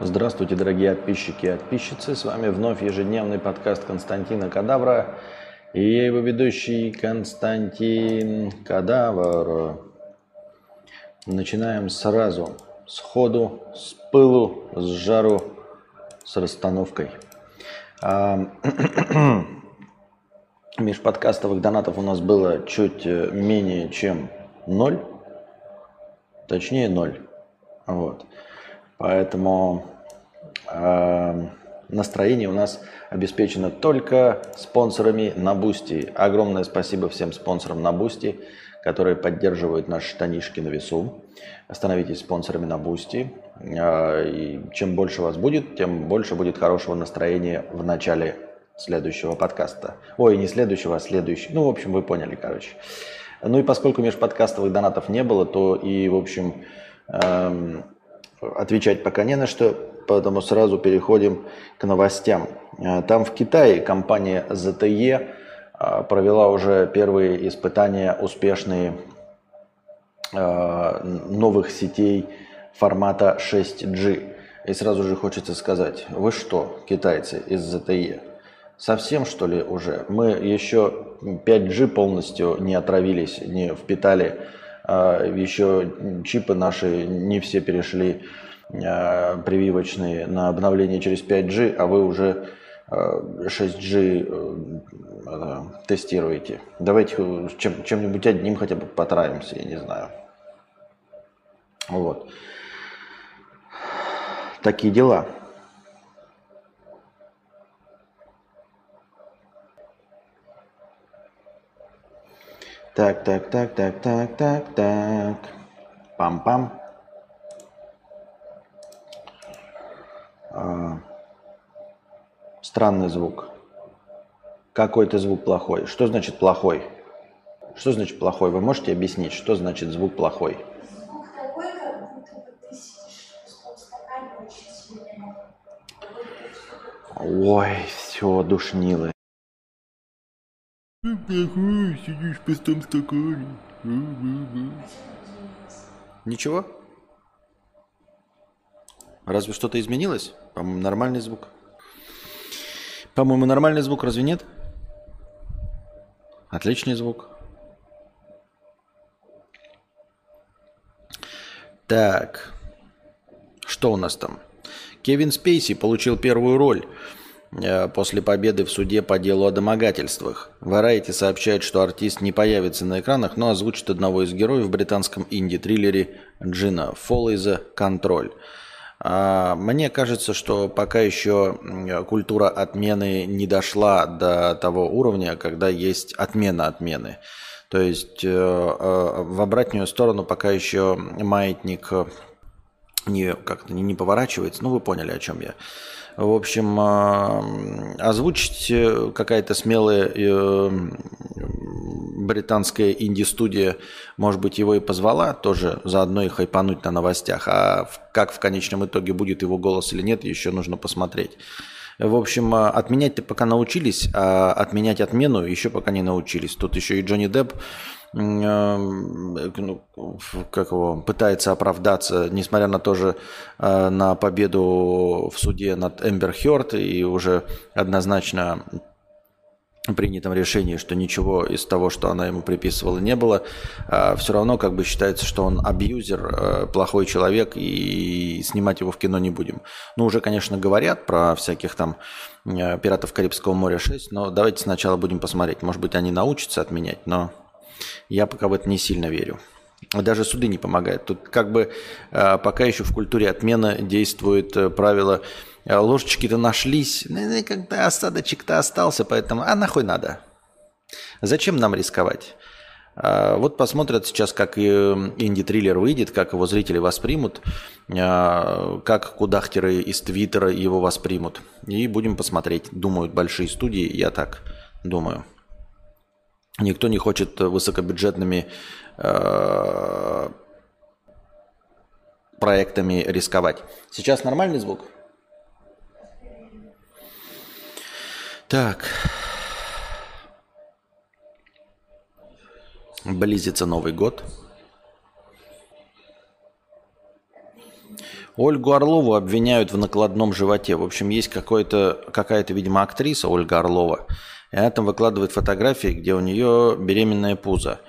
Здравствуйте, дорогие подписчики и подписчицы. С вами вновь ежедневный подкаст Константина Кадавра. И его ведущий Константин Кадавр. Начинаем сразу, сходу, с пылу, с жару, с расстановкой. А, Межподкастовых донатов у нас было чуть э, менее чем ноль. Точнее ноль. Вот. Поэтому э, настроение у нас обеспечено только спонсорами на Boosty. Огромное спасибо всем спонсорам на Boosty, которые поддерживают наши штанишки на весу. Становитесь спонсорами на Boosty. Э, чем больше вас будет, тем больше будет хорошего настроения в начале следующего подкаста. Ой, не следующего, а следующего. Ну, в общем, вы поняли, короче. Ну и поскольку межподкастовых донатов не было, то и, в общем, эм, отвечать пока не на что, поэтому сразу переходим к новостям. Э, там в Китае компания ZTE э, провела уже первые испытания успешные э, новых сетей формата 6G. И сразу же хочется сказать, вы что, китайцы из ZTE, Совсем что ли уже? Мы еще 5G полностью не отравились, не впитали. А еще чипы наши не все перешли а, прививочные на обновление через 5G, а вы уже 6G а, э, тестируете. Давайте чем, чем-нибудь одним хотя бы потравимся, я не знаю. Вот. Такие дела. Так, так, так, так, так, так, так. Пам-пам. А, странный звук. Какой-то звук плохой. Что значит плохой? Что значит плохой? Вы можете объяснить, что значит звук плохой? Звук такой, как будто бы ты сидишь в пустом стакане очень сильно. Ой, все, душнило. Плохой, сидишь в пустом стакане. Ничего? Разве что-то изменилось? По-моему, нормальный звук. По-моему, нормальный звук, разве нет? Отличный звук. Так. Что у нас там? Кевин Спейси получил первую роль после победы в суде по делу о домогательствах. Variety сообщает, что артист не появится на экранах, но озвучит одного из героев в британском инди-триллере Джина Фоллейза «Контроль». А, мне кажется, что пока еще культура отмены не дошла до того уровня, когда есть отмена отмены. То есть э, э, в обратную сторону пока еще маятник не как-то не поворачивается. Ну, вы поняли, о чем я. В общем, а, озвучить э, какая-то смелая э, британская инди-студия, может быть, его и позвала, тоже заодно и хайпануть на новостях. А как в конечном итоге будет его голос или нет, еще нужно посмотреть. В общем, а, отменять-то пока научились, а отменять отмену еще пока не научились. Тут еще и Джонни Депп как его, пытается оправдаться, несмотря на то же э, на победу в суде над Эмбер Хёрд и уже однозначно принятом решении, что ничего из того, что она ему приписывала, не было, а все равно как бы считается, что он абьюзер, э, плохой человек, и снимать его в кино не будем. Ну, уже, конечно, говорят про всяких там э, пиратов Карибского моря 6, но давайте сначала будем посмотреть. Может быть, они научатся отменять, но я пока в это не сильно верю. Даже суды не помогают. Тут как бы э, пока еще в культуре отмена действует э, правило э, ложечки-то нашлись, ну, ну, когда осадочек-то остался, поэтому а нахуй надо? Зачем нам рисковать? Вот посмотрят сейчас, как инди-триллер выйдет, как его зрители воспримут, как кудахтеры из Твиттера его воспримут. И будем посмотреть, думают большие студии, я так думаю. Никто не хочет высокобюджетными э, проектами рисковать. Сейчас нормальный звук? Так. Близится Новый год. Ольгу Орлову обвиняют в накладном животе. В общем, есть какой-то, какая-то, видимо, актриса Ольга Орлова. И она там выкладывает фотографии, где у нее беременная пузо.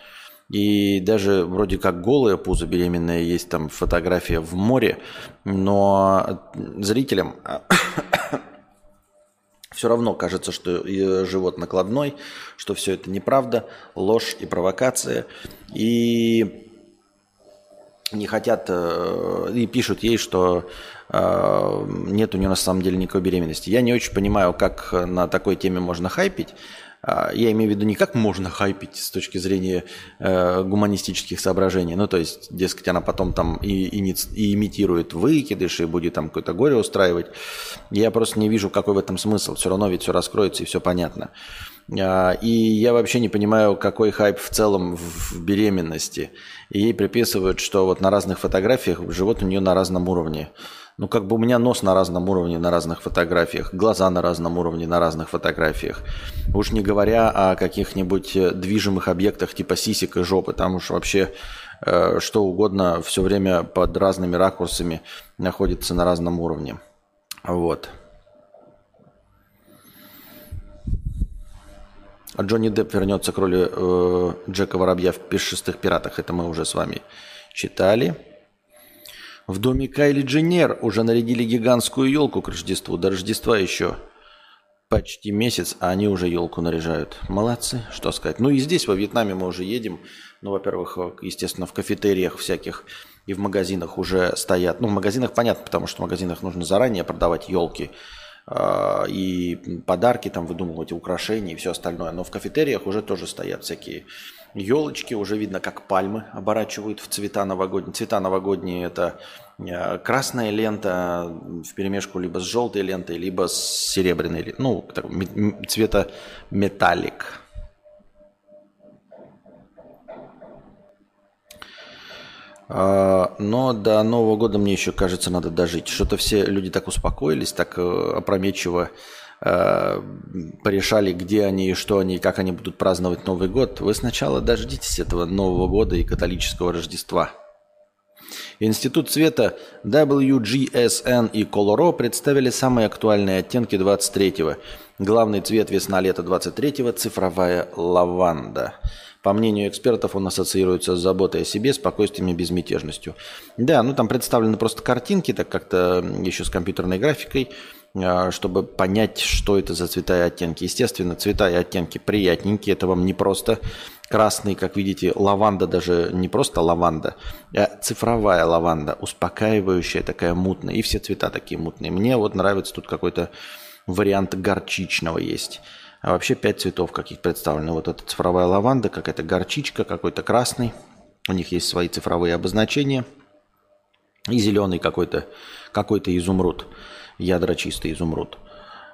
И даже вроде как голая пузо беременная есть там фотография в море, но зрителям все равно кажется, что живот накладной, что все это неправда, ложь и провокация. И не хотят, э, и пишут ей, что э, нет у нее на самом деле никакой беременности. Я не очень понимаю, как на такой теме можно хайпить. А, я имею в виду не как можно хайпить с точки зрения э, гуманистических соображений. Ну, то есть, дескать, она потом там и, и, и имитирует выкидыш, и будет там какое-то горе устраивать. Я просто не вижу, какой в этом смысл. Все равно ведь все раскроется и все понятно. А, и я вообще не понимаю, какой хайп в целом в беременности. И ей приписывают, что вот на разных фотографиях живот у нее на разном уровне. Ну, как бы у меня нос на разном уровне на разных фотографиях, глаза на разном уровне на разных фотографиях. Уж не говоря о каких-нибудь э, движимых объектах типа сисек и жопы. Там уж вообще э, что угодно все время под разными ракурсами находится на разном уровне. Вот. Джонни Депп вернется к роли э, Джека Воробья в «Шестых пиратах». Это мы уже с вами читали. В доме Кайли Дженнер уже нарядили гигантскую елку к Рождеству. До Рождества еще почти месяц, а они уже елку наряжают. Молодцы, что сказать. Ну и здесь, во Вьетнаме, мы уже едем. Ну, во-первых, естественно, в кафетериях всяких и в магазинах уже стоят. Ну, в магазинах понятно, потому что в магазинах нужно заранее продавать елки а, и подарки, там выдумывать украшения и все остальное. Но в кафетериях уже тоже стоят всякие елочки, уже видно, как пальмы оборачивают в цвета новогодние. Цвета новогодние – это э, красная лента в перемешку либо с желтой лентой, либо с серебряной, ну, цвета металлик. Но до Нового года мне еще, кажется, надо дожить. Что-то все люди так успокоились, так э, опрометчиво Э, порешали, где они и что они, и как они будут праздновать Новый год, вы сначала дождитесь этого Нового года и католического Рождества. Институт цвета WGSN и Coloro представили самые актуальные оттенки 23-го. Главный цвет весна-лето 23-го – цифровая лаванда. По мнению экспертов, он ассоциируется с заботой о себе, спокойствием и безмятежностью. Да, ну там представлены просто картинки, так как-то еще с компьютерной графикой – а, чтобы понять, что это за цвета и оттенки. Естественно, цвета и оттенки приятненькие, это вам не просто красный, как видите, лаванда даже не просто лаванда, а цифровая лаванда, успокаивающая, такая мутная, и все цвета такие мутные. Мне вот нравится тут какой-то вариант горчичного есть. А вообще пять цветов каких представлены. Вот эта цифровая лаванда, какая-то горчичка, какой-то красный. У них есть свои цифровые обозначения. И зеленый какой-то какой изумруд ядра чистый изумруд.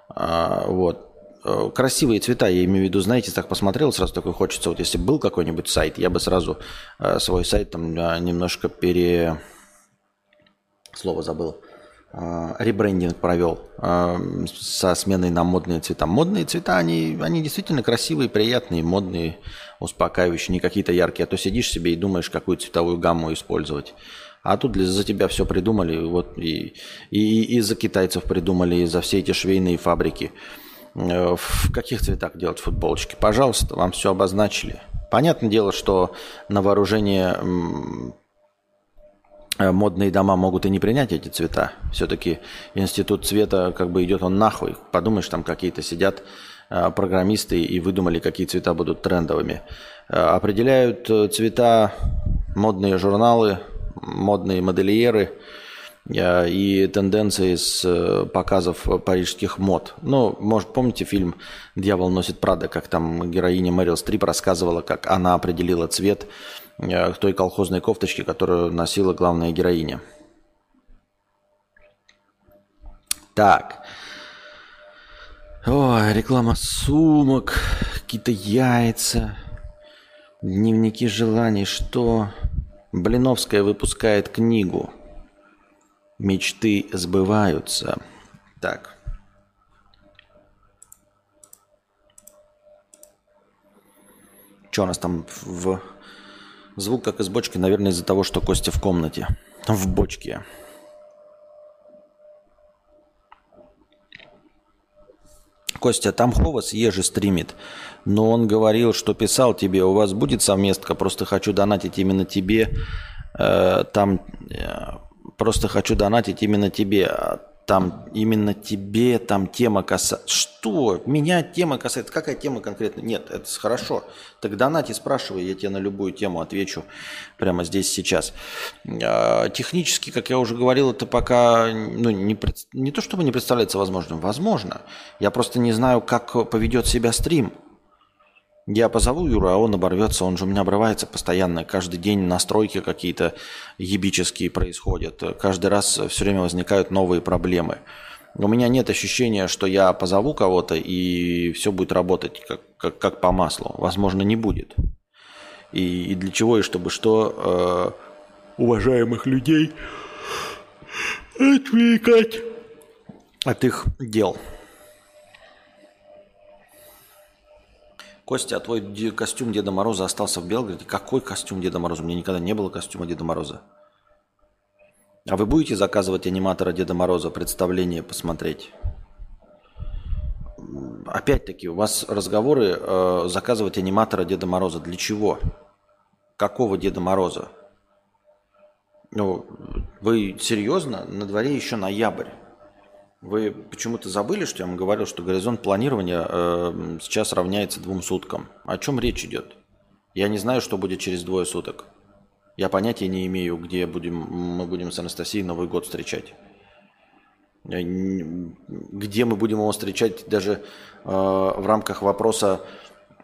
А, вот. Э, красивые цвета, я имею в виду, знаете, так посмотрел, сразу такой хочется, вот если был какой-нибудь сайт, я бы сразу э, свой сайт там э, немножко пере... Слово забыл. Ребрендинг провел со сменой на модные цвета. Модные цвета, они, они действительно красивые, приятные, модные, успокаивающие, не какие-то яркие. А то сидишь себе и думаешь, какую цветовую гамму использовать. А тут за тебя все придумали, вот и, и, и за китайцев придумали, и за все эти швейные фабрики. Э, в каких цветах делать футболочки? Пожалуйста, вам все обозначили. Понятное дело, что на вооружение э, модные дома могут и не принять эти цвета. Все-таки институт цвета как бы идет он нахуй. Подумаешь, там какие-то сидят э, программисты и выдумали, какие цвета будут трендовыми. Определяют цвета модные журналы, модные модельеры э, и тенденции с э, показов парижских мод. Ну, может, помните фильм «Дьявол носит Прада», как там героиня Мэрил Стрип рассказывала, как она определила цвет э, той колхозной кофточки, которую носила главная героиня. Так. Ой, реклама сумок, какие-то яйца, дневники желаний, что... Блиновская выпускает книгу. Мечты сбываются. Так. Что у нас там в... Звук как из бочки, наверное, из-за того, что Костя в комнате. В бочке. Костя, там Ховас еже стримит, но он говорил, что писал тебе, у вас будет совместка, просто хочу донатить именно тебе, э, там, э, просто хочу донатить именно тебе, а там именно тебе там тема касается. Что? Меня тема касается. Какая тема конкретно? Нет, это хорошо. Так донати спрашивай, я тебе на любую тему отвечу прямо здесь сейчас. А, технически, как я уже говорил, это пока ну, не, пред... не то чтобы не представляется возможным. Возможно. Я просто не знаю, как поведет себя стрим. Я позову Юру, а он оборвется, он же у меня обрывается постоянно. Каждый день настройки какие-то ебические происходят. Каждый раз все время возникают новые проблемы. У меня нет ощущения, что я позову кого-то и все будет работать как, как, как по маслу. Возможно, не будет. И, и для чего, и чтобы что э, уважаемых людей отвлекать от их дел. Костя, а твой костюм Деда Мороза остался в Белгороде? Какой костюм Деда Мороза? У меня никогда не было костюма Деда Мороза. А вы будете заказывать аниматора Деда Мороза, представление посмотреть? Опять-таки, у вас разговоры э, заказывать аниматора Деда Мороза. Для чего? Какого Деда Мороза? Ну, вы серьезно? На дворе еще ноябрь. Вы почему-то забыли, что я вам говорил, что горизонт планирования э, сейчас равняется двум суткам. О чем речь идет? Я не знаю, что будет через двое суток. Я понятия не имею, где будем, мы будем с Анастасией Новый год встречать. Не- Где мы будем его встречать даже э, в рамках вопроса,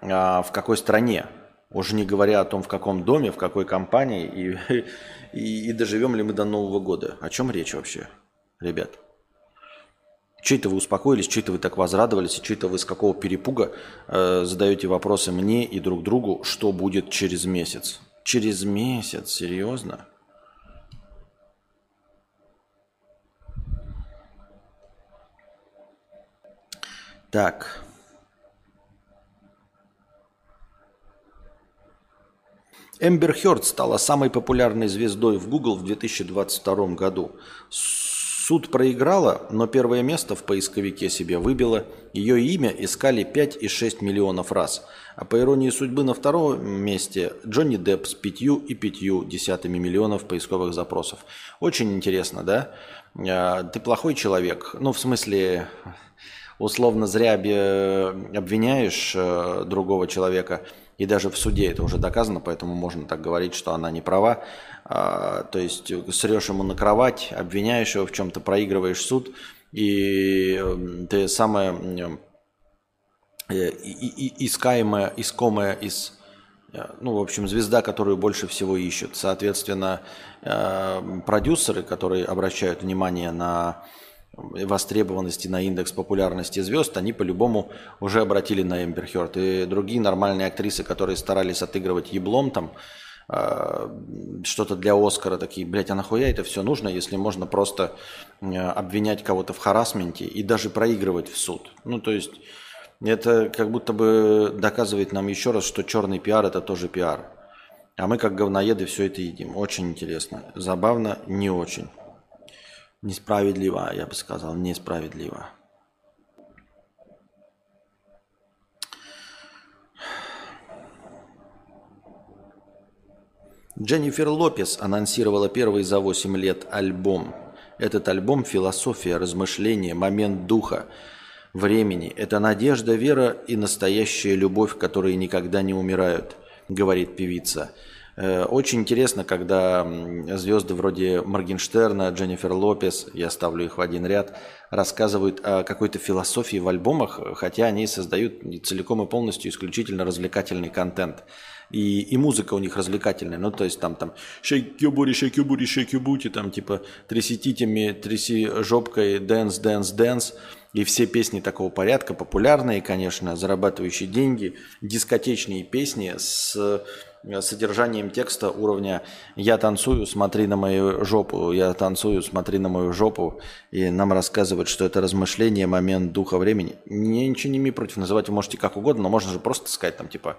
э, в какой стране. Уже не говоря о том, в каком доме, в какой компании и, и, и доживем ли мы до Нового года. О чем речь вообще, ребят? Чей-то вы успокоились, чей-то вы так возрадовались, и чей-то вы с какого перепуга э, задаете вопросы мне и друг другу, что будет через месяц. Через месяц, серьезно? Так. Эмбер Хёрд стала самой популярной звездой в Google в 2022 году. Суд проиграла, но первое место в поисковике себе выбило. Ее имя искали 5,6 миллионов раз. А по иронии судьбы на втором месте Джонни Депп с 5,5 десятыми миллионов поисковых запросов. Очень интересно, да? А, Ты плохой человек. Ну, в смысле, условно зря обвиняешь э, другого человека, и даже в суде это уже доказано, поэтому можно так говорить, что она не права. А, то есть срешь ему на кровать, обвиняешь его в чем-то, проигрываешь суд, и э, ты самое м, э, и- и- и- искаемая, искомая из э, ну, в общем, звезда, которую больше всего ищут. Соответственно, э, продюсеры, которые обращают внимание на востребованности, на индекс популярности звезд, они по-любому уже обратили на Эмбер. И другие нормальные актрисы, которые старались отыгрывать еблом там, что-то для Оскара, такие, блядь, а нахуя это все нужно, если можно просто э, обвинять кого-то в харасменте и даже проигрывать в суд. Ну, то есть это как будто бы доказывает нам еще раз, что черный пиар – это тоже пиар. А мы, как говноеды, все это едим. Очень интересно. Забавно, не очень. Несправедливо, я бы сказал, несправедливо. Дженнифер Лопес анонсировала первый за 8 лет альбом. Этот альбом – философия, размышление, момент духа, времени. Это надежда, вера и настоящая любовь, которые никогда не умирают, говорит певица. Э, Очень интересно, когда звезды вроде Моргенштерна, Дженнифер Лопес, я ставлю их в один ряд, рассказывают о какой-то философии в альбомах, хотя они создают целиком и полностью исключительно развлекательный контент. И, и музыка у них развлекательная. Ну, то есть там, там shake your booty, shake your booty, там типа тряси титями, тряси жопкой, dance, dance, dance. И все песни такого порядка, популярные, конечно, зарабатывающие деньги, дискотечные песни с содержанием текста уровня «Я танцую, смотри на мою жопу», «Я танцую, смотри на мою жопу», и нам рассказывают, что это размышление, момент духа времени. Я ничего не имею против, называть вы можете как угодно, но можно же просто сказать там типа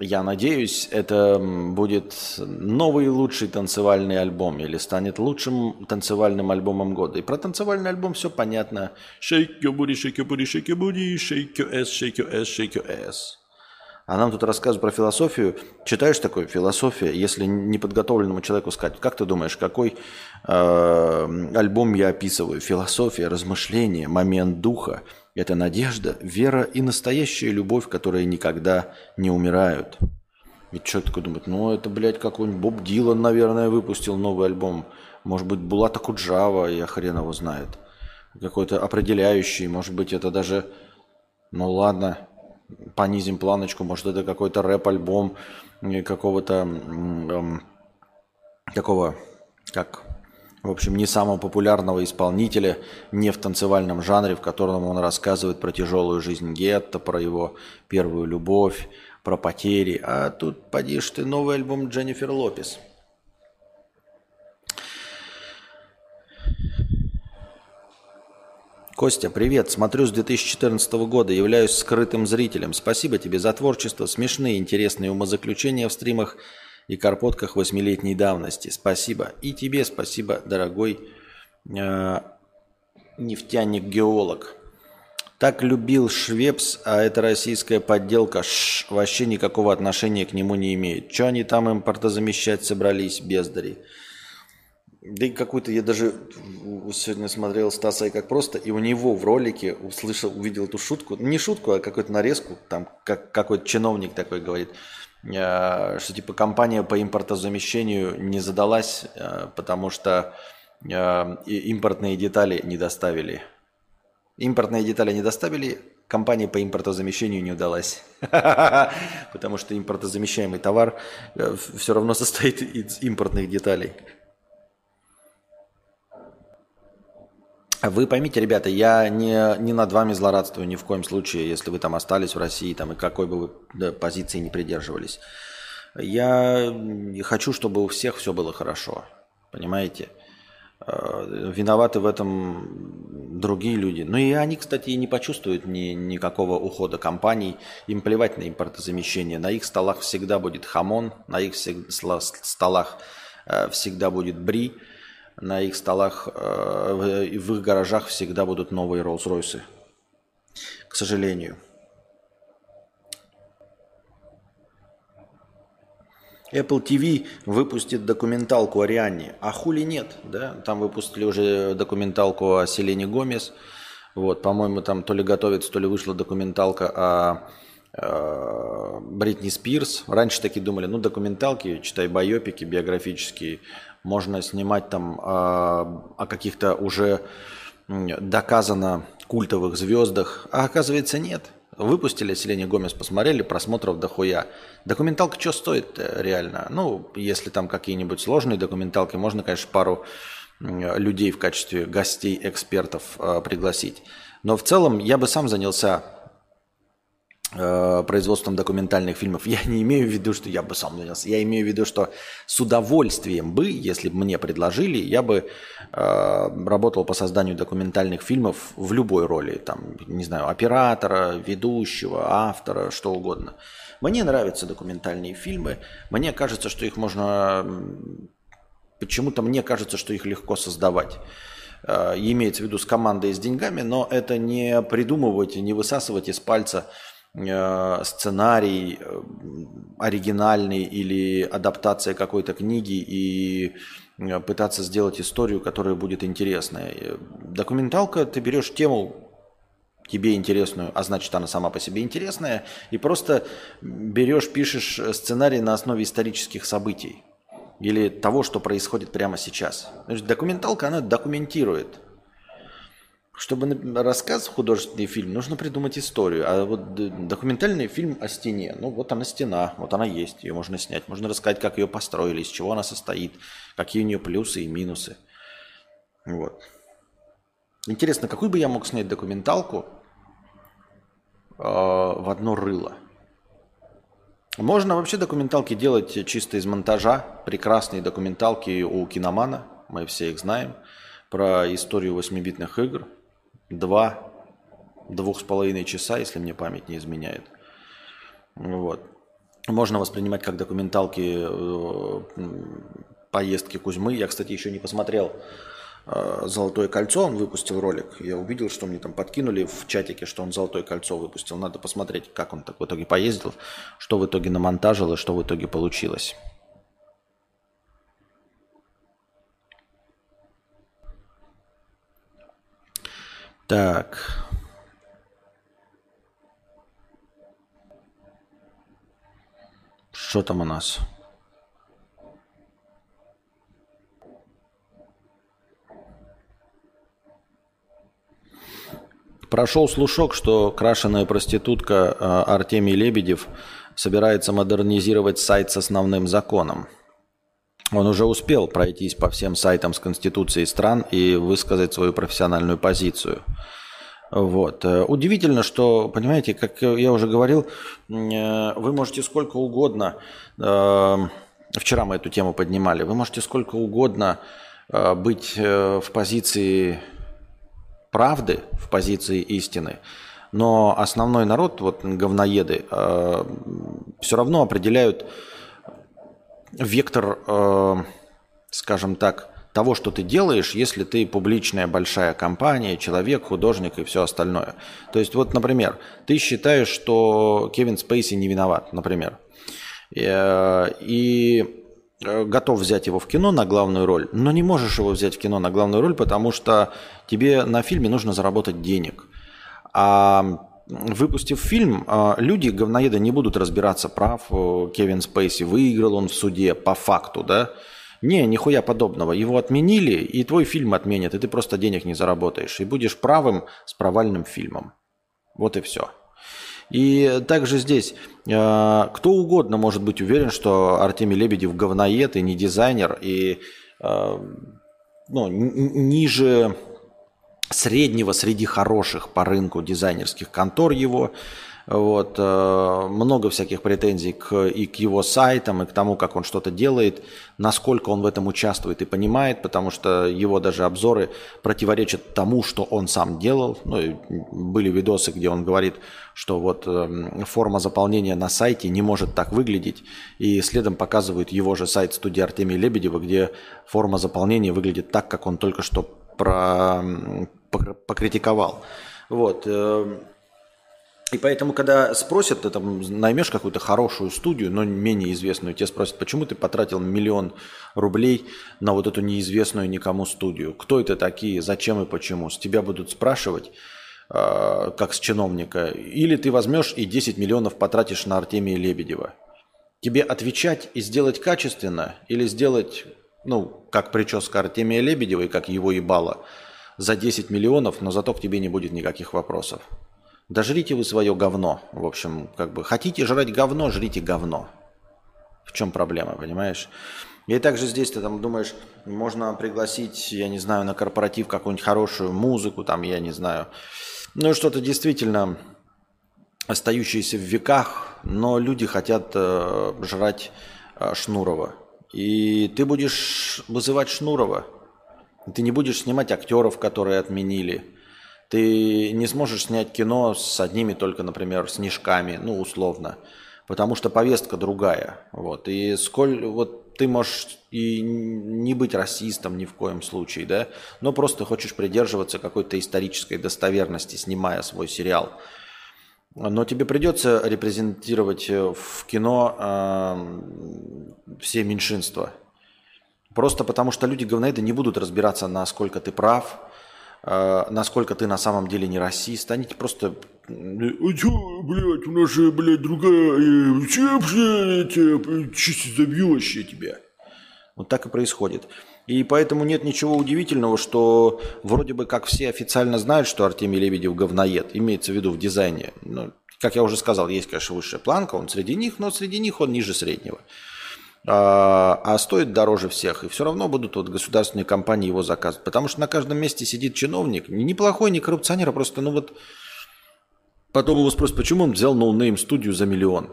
Я надеюсь, это будет новый лучший танцевальный альбом или станет лучшим танцевальным альбомом года. И про танцевальный альбом все понятно. Shake your booty, shake your booty, shake your booty, shake your ass, shake your ass, shake your ass. А нам тут рассказывают про философию. Читаешь такое философия, если неподготовленному человеку сказать, как ты думаешь, какой э, альбом я описываю? Философия, размышление, момент духа – это надежда, вера и настоящая любовь, которые никогда не умирают. Ведь человек такой думает, ну это, блядь, какой-нибудь Боб Дилан, наверное, выпустил новый альбом. Может быть, Булата Куджава, я хрен его знает. Какой-то определяющий, может быть, это даже, ну ладно, понизим планочку, может, это какой-то рэп-альбом какого-то эм, такого, как в общем, не самого популярного исполнителя, не в танцевальном жанре, в котором он рассказывает про тяжелую жизнь гетто, про его первую любовь, про потери. А тут, поди ты, новый альбом Дженнифер Лопес. Костя, привет. Смотрю с 2014 года, являюсь скрытым зрителем. Спасибо тебе за творчество, смешные, интересные умозаключения в стримах и карпотках восьмилетней давности. Спасибо. И тебе спасибо, дорогой э, нефтяник-геолог. Так любил Швепс, а это российская подделка. Ш, вообще никакого отношения к нему не имеет. Че они там импортозамещать собрались, бездари? Да и какой-то, я даже сегодня смотрел Стаса и как просто, и у него в ролике услышал, увидел эту шутку, не шутку, а какую-то нарезку, там как, какой-то чиновник такой говорит – Э, что типа компания по импортозамещению не задалась, э, потому что э, импортные детали не доставили. Импортные детали не доставили, компания по импортозамещению не удалась. Потому что импортозамещаемый товар все равно состоит из импортных деталей. Вы поймите, ребята, я не, не над вами злорадствую ни в коем случае, если вы там остались в России, там, и какой бы вы позиции не придерживались. Я хочу, чтобы у всех все было хорошо, понимаете? Э, виноваты в этом другие люди. Ну и они, кстати, и не почувствуют ни, никакого ухода компаний. Им плевать на импортозамещение. На их столах всегда будет хамон, на их столах э, всегда будет бри – на их столах э, в их гаражах всегда будут новые Роллс-Ройсы. К сожалению. Apple TV выпустит документалку о Рианне. А хули нет, да? Там выпустили уже документалку о Селене Гомес. Вот, по-моему, там то ли готовится, то ли вышла документалка о э, Бритни Спирс. Раньше такие думали, ну, документалки, читай байопики биографические, можно снимать там а, о каких-то уже доказано культовых звездах, а оказывается нет. Выпустили Селене Гомес, посмотрели, просмотров дохуя. Документалка что стоит реально? Ну, если там какие-нибудь сложные документалки, можно, конечно, пару людей в качестве гостей, экспертов э, пригласить. Но в целом я бы сам занялся производством документальных фильмов. Я не имею в виду, что я бы сам занялся. Я имею в виду, что с удовольствием бы, если бы мне предложили, я бы э, работал по созданию документальных фильмов в любой роли. Там, не знаю, оператора, ведущего, автора, что угодно. Мне нравятся документальные фильмы. Мне кажется, что их можно... Почему-то мне кажется, что их легко создавать э, имеется в виду с командой и с деньгами, но это не придумывать, не высасывать из пальца Э, сценарий э, оригинальный или адаптация какой-то книги и э, пытаться сделать историю, которая будет интересная. Документалка, ты берешь тему тебе интересную, а значит она сама по себе интересная, и просто берешь, пишешь сценарий на основе исторических событий или того, что происходит прямо сейчас. Документалка, она документирует чтобы рассказ, художественный фильм, нужно придумать историю. А вот документальный фильм о стене, ну вот она стена, вот она есть, ее можно снять. Можно рассказать, как ее построили, из чего она состоит, какие у нее плюсы и минусы. Вот. Интересно, какую бы я мог снять документалку э, в одно рыло? Можно вообще документалки делать чисто из монтажа. Прекрасные документалки у киномана, мы все их знаем, про историю 8-битных игр – два, двух с половиной часа, если мне память не изменяет. Вот. можно воспринимать как документалки э, поездки Кузьмы. Я, кстати, еще не посмотрел э, «Золотое кольцо», он выпустил ролик. Я увидел, что мне там подкинули в чатике, что он «Золотое кольцо» выпустил. Надо посмотреть, как он так в итоге поездил, что в итоге намонтажил и что в итоге получилось. Так. Что там у нас? Прошел слушок, что крашеная проститутка э, Артемий Лебедев собирается модернизировать сайт с основным законом. Он уже успел пройтись по всем сайтам с Конституцией стран и высказать свою профессиональную позицию. Вот. Э, удивительно, что, понимаете, как я уже говорил, э, вы можете сколько угодно, вчера мы эту тему поднимали, вы можете сколько угодно быть в позиции правды, в позиции истины, но основной народ, вот говноеды, э, все равно определяют вектор, э, скажем так, того, что ты делаешь, если ты публичная большая компания, человек, художник и все остальное. То есть вот, например, ты считаешь, что Кевин Спейси не виноват, например, э, и Э, готов взять его в кино на главную роль, но не можешь его взять в кино на главную роль, потому что тебе на фильме нужно заработать денег. А выпустив фильм, э, люди, говноеды, не будут разбираться, прав э, Кевин Спейси, выиграл он в суде по факту, да? Не, нихуя подобного. Его отменили, и твой фильм отменят, и ты просто денег не заработаешь. И будешь правым с провальным фильмом. Вот и все. И также здесь э, кто угодно может быть уверен, что Артемий Лебедев говноед и не дизайнер, и э, ну, ниже среднего среди хороших по рынку дизайнерских контор его – вот, э, много всяких претензий к, и к его сайтам, и к тому, как он что-то делает, насколько он в этом участвует и понимает, потому что его даже обзоры противоречат тому, что он сам делал. Ну, были видосы, где он говорит, что вот э, форма заполнения на сайте не может так выглядеть, и следом показывают его же сайт студии Артемия Лебедева, где форма заполнения выглядит так, как он только что про, покритиковал. Вот. Э, и поэтому, когда спросят, ты там наймешь какую-то хорошую студию, но менее известную, тебе спросят, почему ты потратил миллион рублей на вот эту неизвестную никому студию? Кто это такие, зачем и почему? С тебя будут спрашивать, э, как с чиновника. Или ты возьмешь и 10 миллионов потратишь на Артемия Лебедева. Тебе отвечать и сделать качественно, или сделать, ну, как прическа Артемия Лебедева и как его ебало, за 10 миллионов, но зато к тебе не будет никаких вопросов. Да жрите вы свое говно. В общем, как бы хотите жрать говно, жрите говно. В чем проблема, понимаешь? И также здесь ты там думаешь, можно пригласить, я не знаю, на корпоратив какую-нибудь хорошую музыку, там, я не знаю. Ну, что-то действительно остающееся в веках, но люди хотят э, жрать э, Шнурова. И ты будешь вызывать Шнурова. Ты не будешь снимать актеров, которые отменили. Ты не сможешь снять кино с одними только, например, снежками, ну, условно, потому что повестка другая. Вот. И сколь вот ты можешь и не быть расистом ни в коем случае, да, но просто хочешь придерживаться какой-то исторической достоверности, снимая свой сериал. Но тебе придется репрезентировать в кино э, все меньшинства. Просто потому что люди говноеды не будут разбираться, насколько ты прав, э, насколько ты на самом деле не расист. Они просто... А чё, блядь, у нас же, блядь, другая... Э, чё, блядь, э, чисто забью вообще тебя. Вот так и происходит. И поэтому нет ничего удивительного, что вроде бы как все официально знают, что Артемий Лебедев говноед, имеется в виду в дизайне. Но, как я уже сказал, есть, конечно, высшая планка, он среди них, но среди них он ниже среднего. А, а стоит дороже всех. И все равно будут вот государственные компании его заказывать. Потому что на каждом месте сидит чиновник, неплохой, не коррупционер, а просто, ну вот, потом его спросят, почему он взял no-name студию за миллион.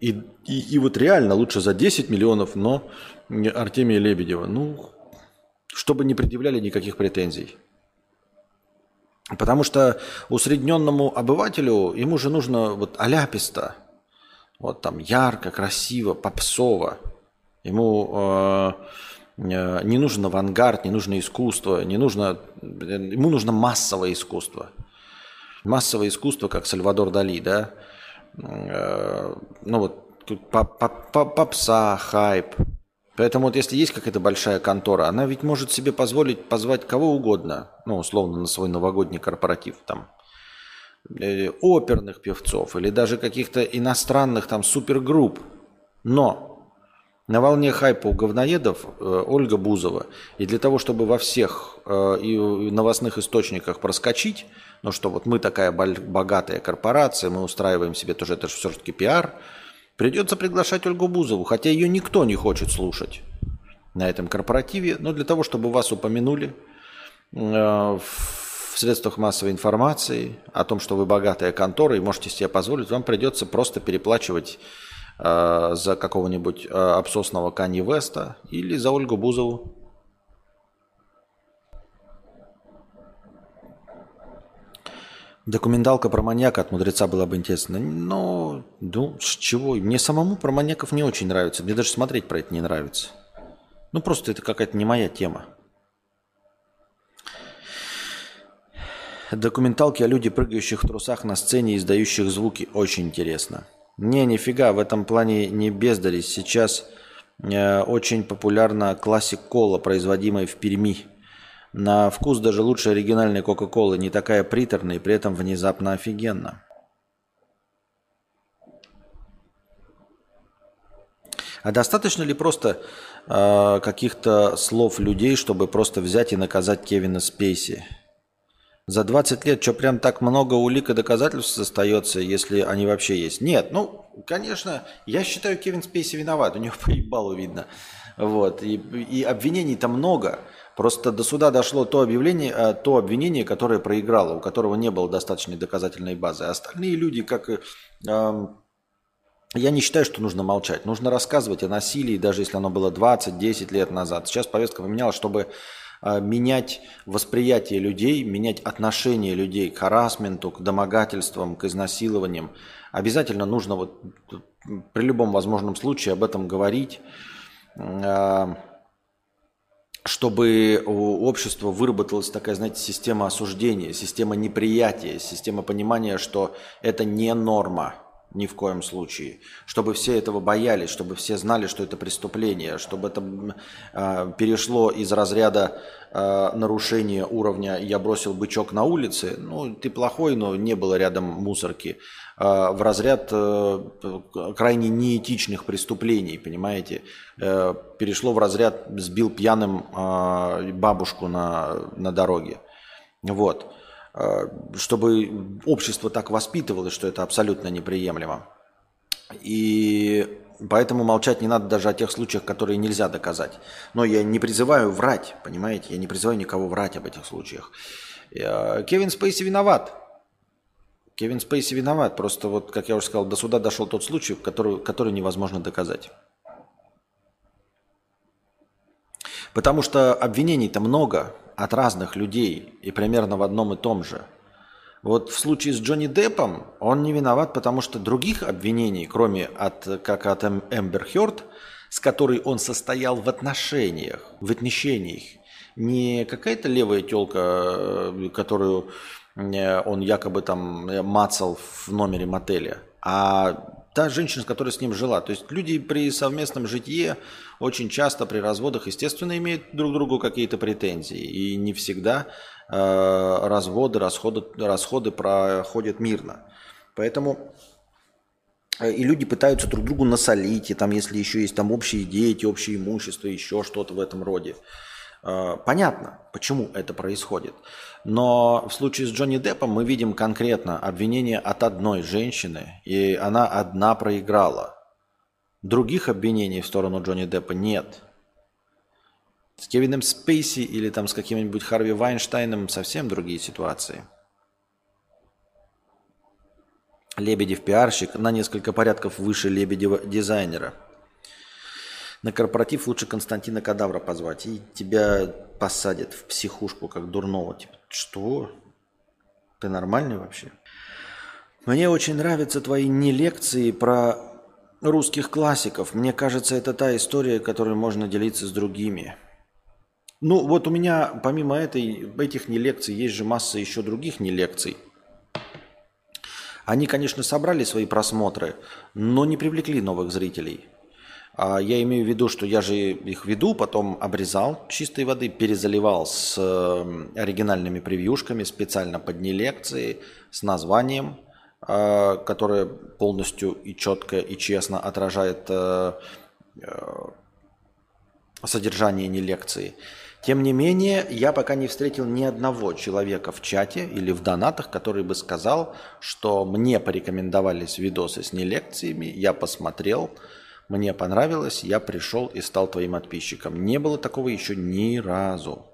И, и, и вот реально лучше за 10 миллионов, но Артемия Лебедева. Ну, чтобы не предъявляли никаких претензий. Потому что усредненному обывателю ему же нужно вот аляписто – Вот там ярко, красиво, попсово. Ему э, э, не нужен авангард, не нужно искусство, не нужно, ему нужно массовое искусство. Массовое искусство, как Сальвадор Дали, да? Э, ну вот попса, хайп. Поэтому вот если есть какая-то большая контора, она ведь может себе позволить позвать кого угодно, ну, условно, на свой новогодний корпоратив, там, оперных певцов или даже каких-то иностранных там супергрупп. Но на волне хайпа у говноедов э, Ольга Бузова. И для того, чтобы во всех э, и новостных источниках проскочить, ну что вот мы такая богатая корпорация, мы устраиваем себе тоже, это же все-таки пиар, придется приглашать Ольгу Бузову, хотя ее никто не хочет слушать на этом корпоративе, но для того, чтобы вас упомянули э, в средствах массовой информации о том, что вы богатая контора и можете себе позволить, вам придется просто переплачивать э, за какого-нибудь э, обсосного Канье Веста или за Ольгу Бузову. Документалка про маньяка от мудреца была бы интересна. Но, ну, с чего? Мне самому про маньяков не очень нравится. Мне даже смотреть про это не нравится. Ну, просто это какая-то не моя тема. Документалки о люди, прыгающих в трусах на сцене и издающих звуки. Очень интересно. Не, нифига, в этом плане не бездари. Сейчас э, очень популярна классик кола, производимая в Перми. На вкус даже лучше оригинальной Кока-Колы, не такая приторная и при этом внезапно офигенно. А достаточно ли просто э, каких-то слов людей, чтобы просто взять и наказать Кевина Спейси? За 20 лет что, прям так много улик и доказательств остается, если они вообще есть? Нет, ну, конечно, я считаю, Кевин Спейси виноват, у него поебало видно. Вот, и, и обвинений-то много. Просто до суда дошло то, объявление, э, то обвинение, которое проиграло, у которого не было достаточной доказательной базы. Остальные люди, как... Э, я не считаю, что нужно молчать. Нужно рассказывать о насилии, даже если оно было 20-10 лет назад. Сейчас повестка поменялась, чтобы менять восприятие людей, менять отношение людей к харасменту, к домогательствам, к изнасилованиям. Обязательно нужно вот при любом возможном случае об этом говорить чтобы у общества выработалась такая, знаете, система осуждения, система неприятия, система понимания, что это не норма ни в коем случае. Чтобы все этого боялись, чтобы все знали, что это преступление, чтобы это э, перешло из разряда э, нарушения уровня «я бросил бычок на улице», ну, ты плохой, но не было рядом мусорки, Э, в разряд э, крайне неэтичных преступлений, понимаете? Э, перешло в разряд «сбил пьяным бабушку на, на дороге». Вот. Чтобы общество так воспитывалось, что это абсолютно неприемлемо. И поэтому молчать не надо даже о тех случаях, которые нельзя доказать. Но я не призываю врать, понимаете? Я не призываю никого врать об этих случаях. Кевин Спейси виноват. Кевин Спейси виноват. Просто вот, как я уже сказал, до суда дошел тот случай, который, который невозможно доказать. Потому что обвинений-то много от разных людей и примерно в одном и том же. Вот в случае с Джонни Деппом он не виноват, потому что других обвинений, кроме от, как от Эмбер Хёрд, с которой он состоял в отношениях, в отношениях, не какая-то левая телка, э, которую он якобы там э, мацал в номере мотеля, а та женщина, с которой с ним жила. То есть люди при совместном житье очень часто при разводах, естественно, имеют друг к другу какие-то претензии. И не всегда э, разводы, расходы, расходы проходят мирно. Поэтому э, и люди пытаются друг другу насолить, и там, если еще есть там общие дети, общее имущество, еще что-то в этом роде. Э, понятно, почему это происходит. Но в случае с Джонни Деппом мы видим конкретно обвинение от одной женщины, и она одна проиграла. Других обвинений в сторону Джонни Деппа нет. С Кевином Спейси или там с каким-нибудь Харви Вайнштейном совсем другие ситуации. Лебедев пиарщик на несколько порядков выше Лебедева дизайнера – на корпоратив лучше Константина Кадавра позвать, и тебя посадят в психушку, как дурного. Типа, что? Ты нормальный вообще? Мне очень нравятся твои не лекции про русских классиков. Мне кажется, это та история, которой можно делиться с другими. Ну, вот у меня, помимо этой, этих не лекций, есть же масса еще других не лекций. Они, конечно, собрали свои просмотры, но не привлекли новых зрителей. А я имею в виду, что я же их веду, потом обрезал чистой воды, перезаливал с э, оригинальными превьюшками специально под не лекции, с названием, э, которое полностью и четко и честно отражает э, содержание не лекции. Тем не менее, я пока не встретил ни одного человека в чате или в донатах, который бы сказал, что мне порекомендовались видосы с нелекциями, я посмотрел, мне понравилось, я пришел и стал твоим подписчиком. Не было такого еще ни разу.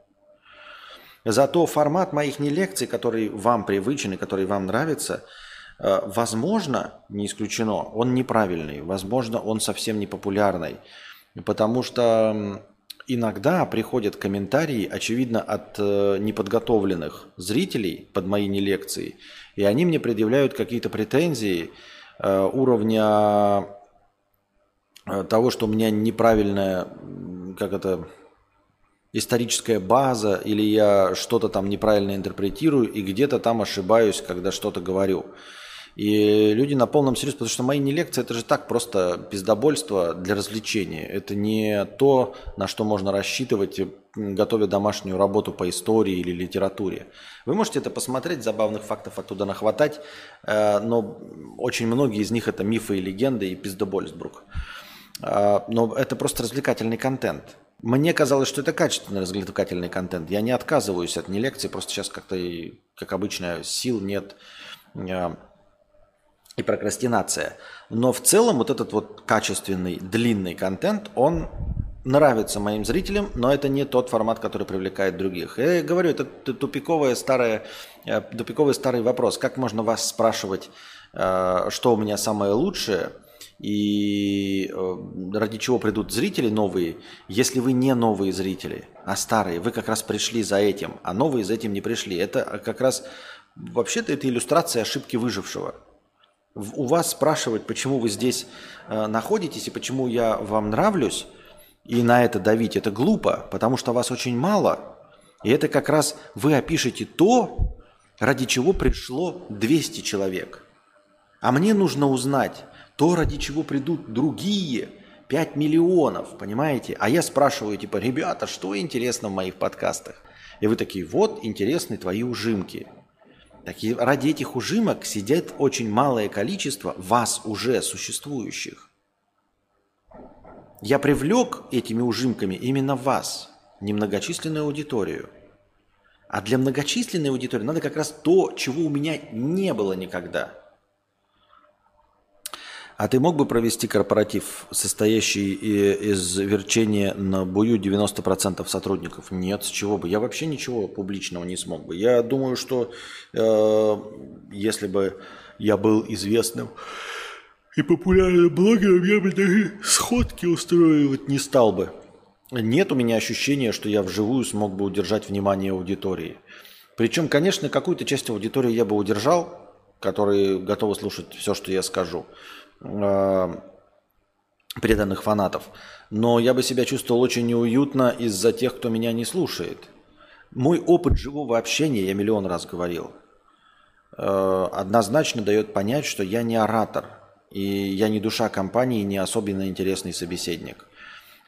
Зато формат моих нелекций, который вам привычен и который вам нравится, э, возможно, не исключено, он неправильный, возможно, он совсем не популярный, потому что иногда приходят комментарии, очевидно, от э, неподготовленных зрителей под мои не лекции, и они мне предъявляют какие-то претензии э, уровня того, что у меня неправильная, как это, историческая база, или я что-то там неправильно интерпретирую, и где-то там ошибаюсь, когда что-то говорю. И люди на полном серьезе, потому что мои не лекции, это же так просто пиздобольство для развлечения. Это не то, на что можно рассчитывать, готовя домашнюю работу по истории или литературе. Вы можете это посмотреть, забавных фактов оттуда нахватать, э, но очень многие из них это мифы и легенды и пиздобольсбрук. Э, но это просто развлекательный контент. Мне казалось, что это качественный развлекательный контент. Я не отказываюсь от не лекции, просто сейчас как-то, как обычно, сил нет э, и прокрастинация. Но в целом вот этот вот качественный, длинный контент, он нравится моим зрителям, но это не тот формат, который привлекает других. Я говорю, это тупиковый старый, э, тупиковый старый вопрос. Как можно вас спрашивать, э, что у меня самое лучшее, и э, ради чего придут зрители новые, если вы не новые зрители, а старые, вы как раз пришли за этим, а новые за этим не пришли. Это как раз, вообще-то это иллюстрация ошибки выжившего – у вас спрашивать, почему вы здесь э, находитесь и почему я вам нравлюсь, и на это давить, это глупо, потому что вас очень мало. И это как раз вы опишете то, ради чего пришло 200 человек. А мне нужно узнать то, ради чего придут другие 5 миллионов, понимаете? А я спрашиваю, типа, ребята, что интересно в моих подкастах? И вы такие, вот интересны твои ужимки – так и ради этих ужимок сидит очень малое количество вас уже существующих. Я привлек этими ужимками именно вас, немногочисленную аудиторию. А для многочисленной аудитории надо как раз то, чего у меня не было никогда – а ты мог бы провести корпоратив, состоящий из верчения на бую 90% сотрудников? Нет, с чего бы. Я вообще ничего публичного не смог бы. Я думаю, что э, если бы я был известным и популярным блогером, я бы даже сходки устроивать не стал бы. Нет у меня ощущения, что я вживую смог бы удержать внимание аудитории. Причем, конечно, какую-то часть аудитории я бы удержал, которые готовы слушать все, что я скажу. Э, преданных фанатов. Но я бы себя чувствовал очень неуютно из-за тех, кто меня не слушает. Мой опыт живого общения, я миллион раз говорил, э, однозначно дает понять, что я не оратор. И я не душа компании, не особенно интересный собеседник.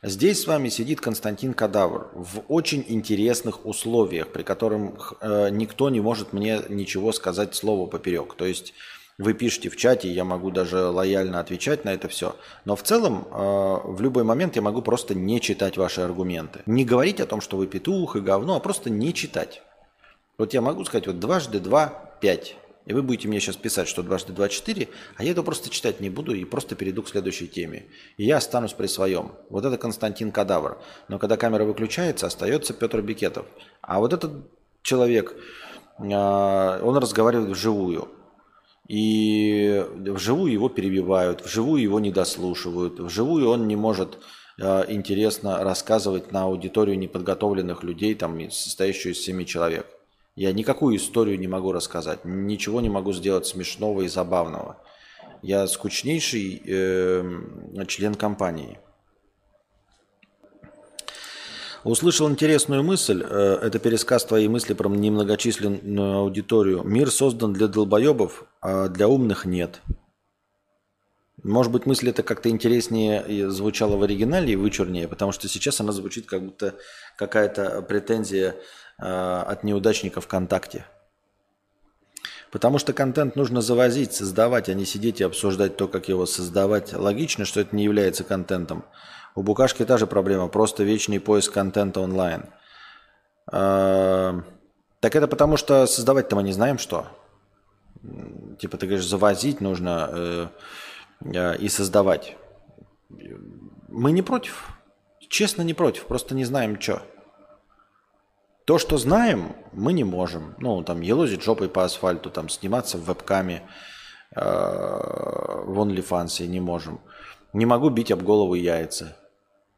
Здесь с вами сидит Константин Кадавр в очень интересных условиях, при которых э, никто не может мне ничего сказать слово поперек. То есть вы пишете в чате, я могу даже лояльно отвечать на это все. Но в целом э, в любой момент я могу просто не читать ваши аргументы. Не говорить о том, что вы петух и говно, а просто не читать. Вот я могу сказать вот дважды два – пять. И вы будете мне сейчас писать, что дважды два – четыре, а я это просто читать не буду и просто перейду к следующей теме. И я останусь при своем. Вот это Константин Кадавр. Но когда камера выключается, остается Петр Бикетов. А вот этот человек, э, он разговаривает вживую. И вживую его перебивают, вживую его не дослушивают, вживую он не может э, интересно рассказывать на аудиторию неподготовленных людей, там, состоящую из семи человек. Я никакую историю не могу рассказать, ничего не могу сделать смешного и забавного. Я скучнейший э, член компании. Услышал интересную мысль. э, Это пересказ твоей мысли про немногочисленную аудиторию. Мир создан для долбоебов, а для умных нет. Может быть, мысль это как-то интереснее звучала в оригинале и вычурнее, потому что сейчас она звучит как будто какая-то претензия э, от неудачников ВКонтакте. Потому что контент нужно завозить, создавать, а не сидеть и обсуждать то, как его создавать. Логично, что это не является контентом. У Букашки та же проблема, просто вечный поиск контента онлайн. Э, Так это потому, что создавать-то мы не знаем, что. Типа ты говоришь, завозить нужно э, э, и создавать. Мы не против. Честно, не против. Просто не знаем, что. То, что знаем, мы не можем. Ну, там, елозить жопой по асфальту, там, сниматься в вебкаме, э, в OnlyFans не можем. Не могу бить об голову яйца.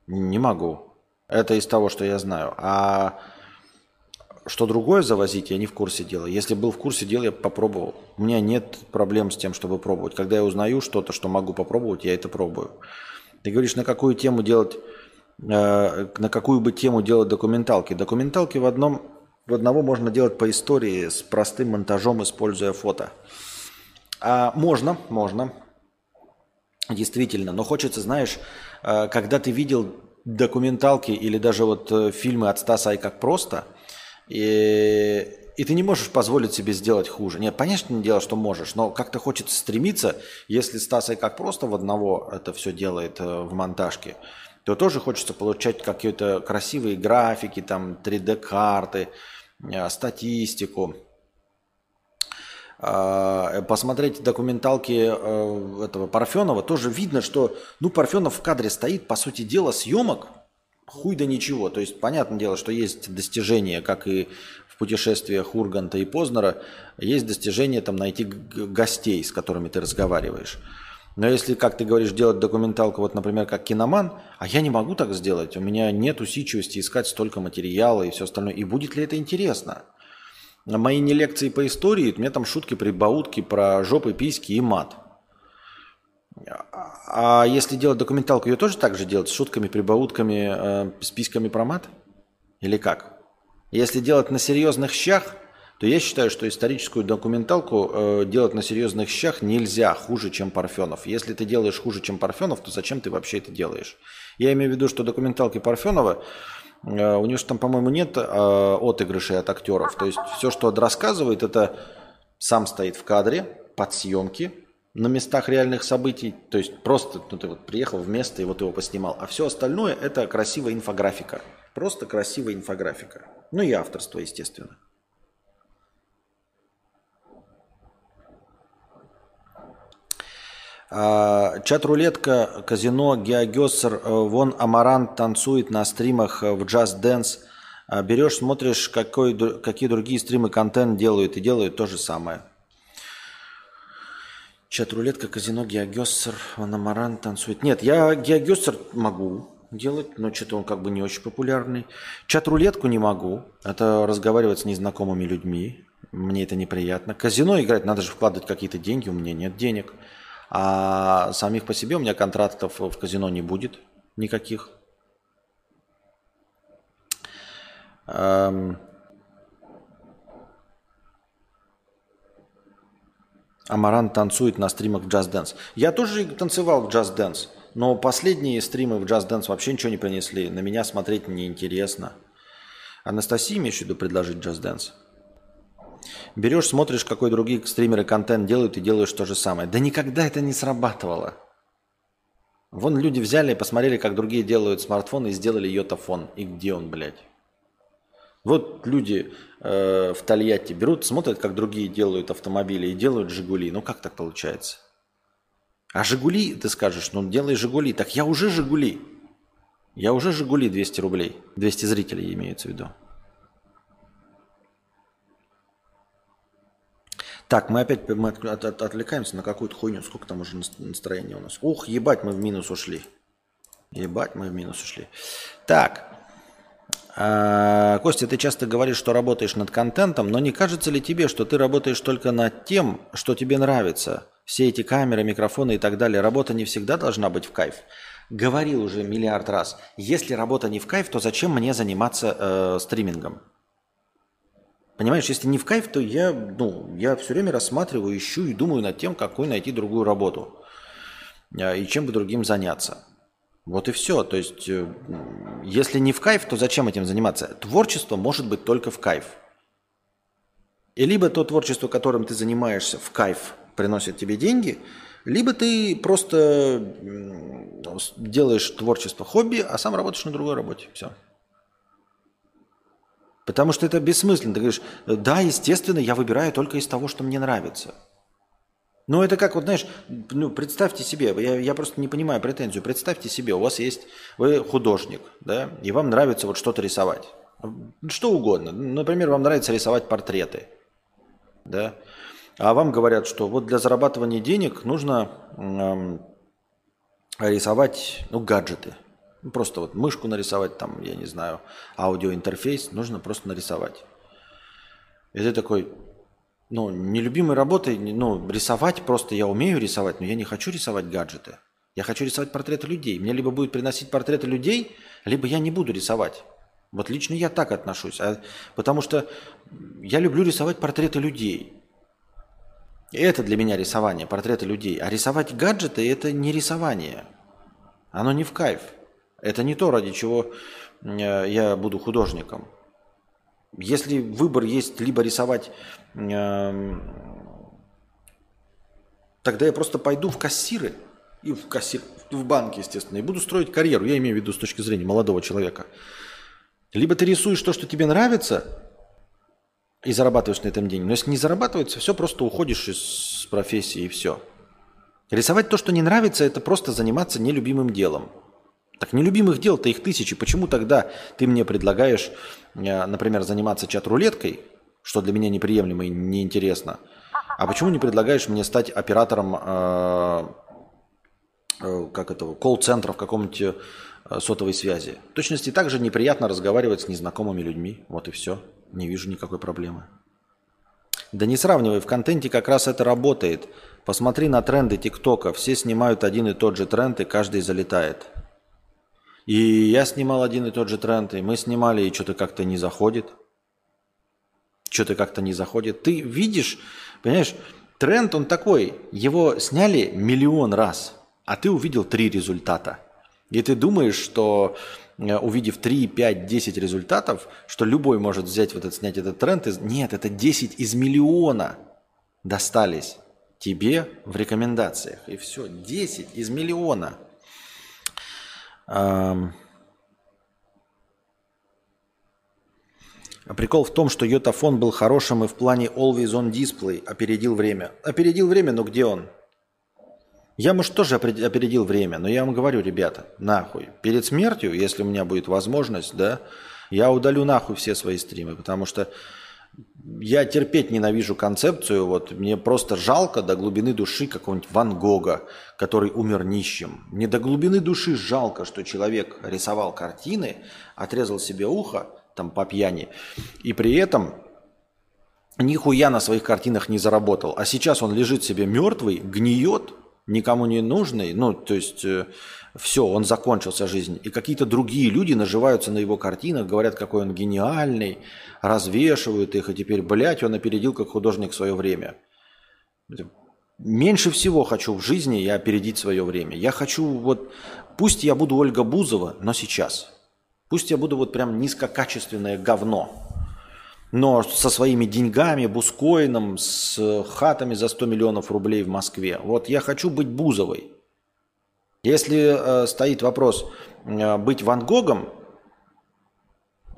Не могу. Это из того, что я знаю. А что другое завозить, я не в курсе дела. Если был в курсе дела, я попробовал. У меня нет проблем с тем, чтобы пробовать. Когда я узнаю что-то, что могу попробовать, я это пробую. Ты говоришь, на какую тему делать, э, на какую бы тему делать документалки. Документалки в одном, в одного можно делать по истории с простым монтажом, используя фото. А можно, можно. Действительно, но хочется, знаешь, э, когда ты видел документалки или даже вот э, фильмы от Стаса и как просто, и, и ты не можешь позволить себе сделать хуже. Нет, понятно, не дело, что можешь, но как-то хочется стремиться, если Стас и как просто в одного это все делает э, в монтажке, то тоже хочется получать какие-то красивые графики, там 3D-карты, э, статистику. А, Посмотреть документалки э, этого Парфенова, тоже видно, что ну, Парфенов в кадре стоит, по сути дела, съемок хуй да ничего. То есть, понятное дело, что есть достижения, как и в путешествиях Урганта и Познера, есть достижения там найти гостей, с которыми ты разговариваешь. Но если, как ты говоришь, делать документалку, вот, например, как киноман, а я не могу так сделать, у меня нет усидчивости искать столько материала и все остальное. И будет ли это интересно? Мои не лекции по истории, у меня там шутки, прибаутки про жопы, письки и мат. А если делать документалку, ее тоже так же делать? С шутками, прибаутками, э, с письками про мат? Или как? Если делать на серьезных щах, то я считаю, что историческую документалку э, делать на серьезных щах нельзя хуже, чем Парфенов. Если ты делаешь хуже, чем Парфенов, то зачем ты вообще это делаешь? Я имею в виду, что документалки Парфенова, у него же там, по-моему, нет э, отыгрышей от актеров. То есть все, что он рассказывает, это сам стоит в кадре, под съемки, на местах реальных событий. То есть просто ну, ты вот приехал в место и вот его поснимал. А все остальное это красивая инфографика. Просто красивая инфографика. Ну и авторство, естественно. Чат-рулетка, казино, геогессер, э, вон Амарант танцует на стримах э, в Dance. А, Берешь, смотришь, какой, какие другие стримы контент делают, и делают то же самое. Чат-рулетка, казино, геогессер, вон Амарант танцует. Нет, я геогессер могу делать, но что-то он как бы не очень популярный. Чат-рулетку не могу. Это разговаривать с незнакомыми людьми. Мне это неприятно. Казино играть, надо же вкладывать какие-то деньги, у меня нет денег. А самих по себе у меня контрактов в казино не будет никаких. Эм. Амаран танцует на стримах в Just Dance. Я тоже танцевал в Just Dance, но последние стримы в Just Dance вообще ничего не принесли. На меня смотреть неинтересно. Анастасии имеешь в виду предложить Just Dance? Берешь, смотришь, какой другие стримеры контент делают и делаешь то же самое. Да никогда это не срабатывало. Вон люди взяли и посмотрели, как другие делают смартфон и сделали йотафон. И где он, блядь? Вот люди э, в Тольятти берут, смотрят, как другие делают автомобили и делают «Жигули». Ну как так получается? А «Жигули», ты скажешь, ну делай «Жигули». Так я уже «Жигули». Я уже «Жигули» 200 рублей. 200 зрителей имеется в виду. Так, мы опять мы от- от- от- отвлекаемся на какую-то хуйню. Сколько там уже нас- настроения у нас? Ух, ебать, мы в минус ушли. Ебать, мы в минус ушли. Так. А, Костя, ты часто говоришь, что работаешь над контентом, но не кажется ли тебе, что ты работаешь только над тем, что тебе нравится, все эти камеры, микрофоны и так далее, работа не всегда должна быть в кайф. Говорил уже миллиард раз, если работа не в кайф, то зачем мне заниматься э, стримингом? Понимаешь, если не в кайф, то я, ну, я все время рассматриваю, ищу и думаю над тем, какую найти другую работу. Э, и чем бы другим заняться. Вот и все. То есть, э, если не в кайф, то зачем этим заниматься? Творчество может быть только в кайф. И либо то творчество, которым ты занимаешься в кайф, приносит тебе деньги, либо ты просто делаешь творчество хобби, а сам работаешь на другой работе. Все. Потому что это бессмысленно. Ты говоришь, да, естественно, я выбираю только из того, что мне нравится. Ну, это как, вот знаешь, ну, представьте себе, я, я просто не понимаю претензию, представьте себе, у вас есть, вы художник, да, и вам нравится вот что-то рисовать. Что угодно. Например, вам нравится рисовать портреты, да, а вам говорят, что вот для зарабатывания денег нужно эм, рисовать, ну, гаджеты. Ну, просто вот мышку нарисовать, там, я не знаю, аудиоинтерфейс, нужно просто нарисовать. И ты такой, ну, нелюбимой работой, ну, рисовать просто я умею рисовать, но я не хочу рисовать гаджеты. Я хочу рисовать портреты людей. Мне либо будет приносить портреты людей, либо я не буду рисовать. Вот лично я так отношусь. А, потому что я люблю рисовать портреты людей. И это для меня рисование, портреты людей. А рисовать гаджеты – это не рисование. Оно не в кайф. Это не то, ради чего э, я буду художником. Если выбор есть либо рисовать, э, тогда я просто пойду в кассиры, и в, кассир, в банк, естественно, и буду строить карьеру. Я имею в виду с точки зрения молодого человека. Либо ты рисуешь то, что тебе нравится, и зарабатываешь на этом деньги. Но если не зарабатывается, все, просто уходишь из профессии и все. Рисовать то, что не нравится, это просто заниматься нелюбимым делом. Так нелюбимых дел-то их тысячи. Почему тогда ты мне предлагаешь, э, например, заниматься чат-рулеткой, что для меня неприемлемо и неинтересно, а почему не предлагаешь мне стать оператором э, э, как этого, колл-центра в каком-нибудь сотовой связи? В точности также неприятно разговаривать с незнакомыми людьми. Вот и все. Не вижу никакой проблемы. Да не сравнивай, в контенте как раз это работает. Посмотри на тренды ТикТока. Все снимают один и тот же тренд, и каждый залетает. И я снимал один и тот же тренд, и мы снимали, и что-то как-то не заходит. Что-то как-то не заходит. Ты видишь, понимаешь, тренд он такой. Его сняли миллион раз, а ты увидел три результата. И ты думаешь, что Э, увидев 3, 5, 10 результатов, что любой может взять вот этот, снять этот тренд. Из... Нет, это 10 из миллиона достались тебе в рекомендациях. И все, 10 из миллиона. А прикол в том, что йотафон был хорошим и в плане Always On Display опередил время. Опередил время, но где он? Я, может, тоже опередил время, но я вам говорю, ребята, нахуй. Перед смертью, если у меня будет возможность, да, я удалю нахуй все свои стримы, потому что я терпеть ненавижу концепцию, вот мне просто жалко до глубины души какого-нибудь Ван Гога, который умер нищим. Мне до глубины души жалко, что человек рисовал картины, отрезал себе ухо, там по пьяни, и при этом нихуя на своих картинах не заработал. А сейчас он лежит себе мертвый, гниет, никому не нужный, ну, то есть э, все, он закончился жизнь. И какие-то другие люди наживаются на его картинах, говорят, какой он гениальный, развешивают их, и теперь, блядь, он опередил как художник свое время. Меньше всего хочу в жизни я опередить свое время. Я хочу вот, пусть я буду Ольга Бузова, но сейчас. Пусть я буду вот прям низкокачественное говно но со своими деньгами, бускоином, с хатами за 100 миллионов рублей в Москве. Вот я хочу быть Бузовой. Если э, стоит вопрос э, быть Ван Гогом,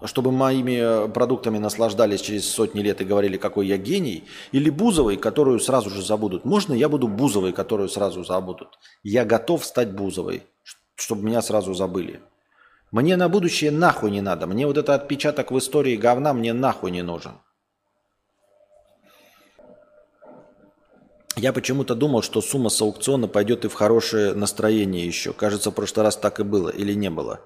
чтобы моими продуктами наслаждались через сотни лет и говорили, какой я гений, или Бузовой, которую сразу же забудут. Можно я буду Бузовой, которую сразу забудут? Я готов стать Бузовой, чтобы меня сразу забыли. Мне на будущее нахуй не надо. Мне вот этот отпечаток в истории говна мне нахуй не нужен. Я почему-то думал, что сумма с аукциона пойдет и в хорошее настроение еще. Кажется, в прошлый раз так и было или не было.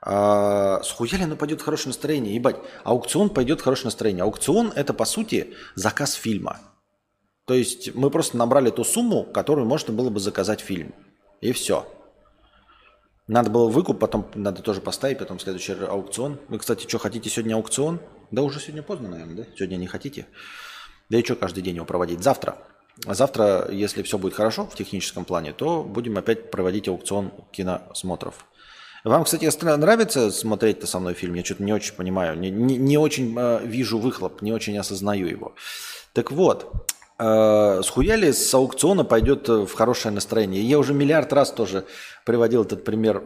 А, схуяли оно пойдет в хорошее настроение? Ебать, аукцион пойдет в хорошее настроение. Аукцион это по сути заказ фильма. То есть мы просто набрали ту сумму, которую можно было бы заказать фильм. И все. Надо было выкуп, потом надо тоже поставить, потом следующий аукцион. Вы, кстати, что, хотите сегодня аукцион? Да уже сегодня поздно, наверное, да? Сегодня не хотите? Да и что каждый день его проводить? Завтра. А завтра, если все будет хорошо в техническом плане, то будем опять проводить аукцион киносмотров. Вам, кстати, нравится смотреть-то со мной фильм? Я что-то не очень понимаю, не, не, не очень э, вижу выхлоп, не очень осознаю его. Так вот, э, схуяли с аукциона пойдет в хорошее настроение. Я уже миллиард раз тоже приводил этот пример.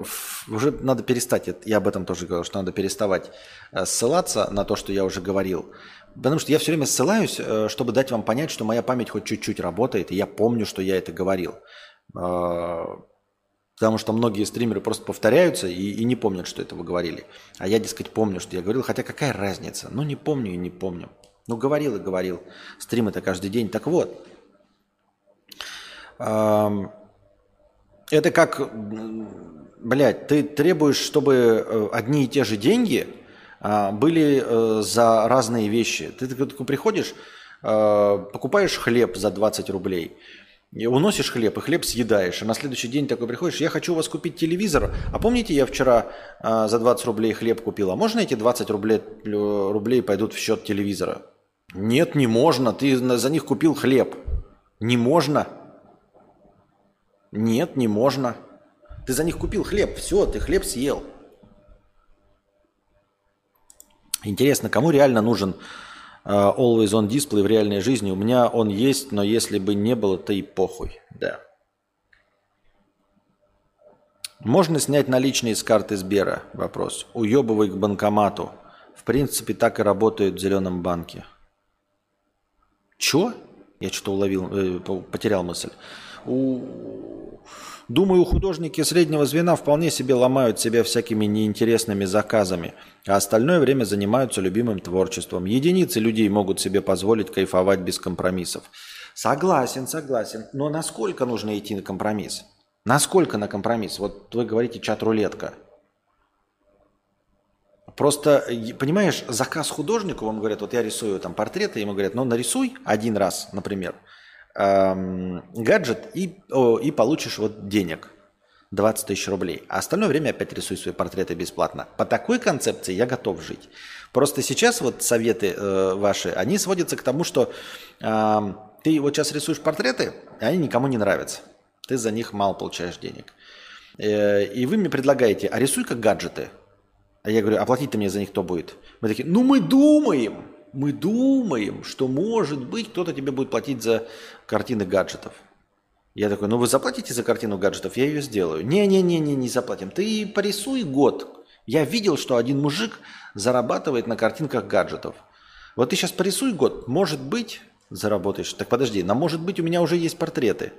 Уже надо перестать, я об этом тоже говорил, что надо переставать э, ссылаться на то, что я уже говорил. Потому что я все время ссылаюсь, э, чтобы дать вам понять, что моя память хоть чуть-чуть работает, и я помню, что я это говорил. Э, потому что многие стримеры просто повторяются и, и не помнят, что это вы говорили. А я, дескать, помню, что я говорил. Хотя какая разница? Ну, не помню и не помню. Ну, говорил и говорил. Стрим это каждый день. Так вот. Это как, блядь, ты требуешь, чтобы э, одни и те же деньги а, были э, за разные вещи. Ты такой приходишь, э, покупаешь хлеб за 20 рублей, уносишь хлеб, и хлеб съедаешь, а на следующий день такой приходишь, я хочу у вас купить телевизор, а помните, я вчера э, за 20 рублей хлеб купил, а можно эти 20 рублей, рублей пойдут в счет телевизора? Нет, не можно, ты за них купил хлеб. Не можно. Нет, не можно. Ты за них купил хлеб, все, ты хлеб съел. Интересно, кому реально нужен uh, Always On Display в реальной жизни? У меня он есть, но если бы не было, то и похуй. Да. Можно снять наличные с карты Сбера? Вопрос. Уебывай к банкомату. В принципе, так и работает в зеленом банке. Чё? Я что-то уловил, э, потерял мысль. У... Думаю, художники среднего звена вполне себе ломают себя всякими неинтересными заказами, а остальное время занимаются любимым творчеством. Единицы людей могут себе позволить кайфовать без компромиссов. Согласен, согласен. Но насколько нужно идти на компромисс? Насколько на компромисс? Вот вы говорите чат-рулетка. Просто, понимаешь, заказ художнику, вам говорят, вот я рисую там портреты, ему говорят, ну нарисуй один раз, например – эм, гаджет и, о, и получишь вот денег. 20 тысяч рублей. А остальное время опять рисуй свои портреты бесплатно. По такой концепции я готов жить. Просто сейчас вот советы э, ваши, они сводятся к тому, что э, ты вот сейчас рисуешь портреты, и они никому не нравятся. Ты за них мало получаешь денег. Э, и вы мне предлагаете, а рисуй как гаджеты. А я говорю, оплатить-то мне за них кто будет? Мы такие, ну мы думаем мы думаем, что может быть кто-то тебе будет платить за картины гаджетов. Я такой, ну вы заплатите за картину гаджетов, я ее сделаю. Не-не-не, не заплатим. Ты порисуй год. Я видел, что один мужик зарабатывает на картинках гаджетов. Вот ты сейчас порисуй год, может быть, заработаешь. Так подожди, но может быть у меня уже есть портреты.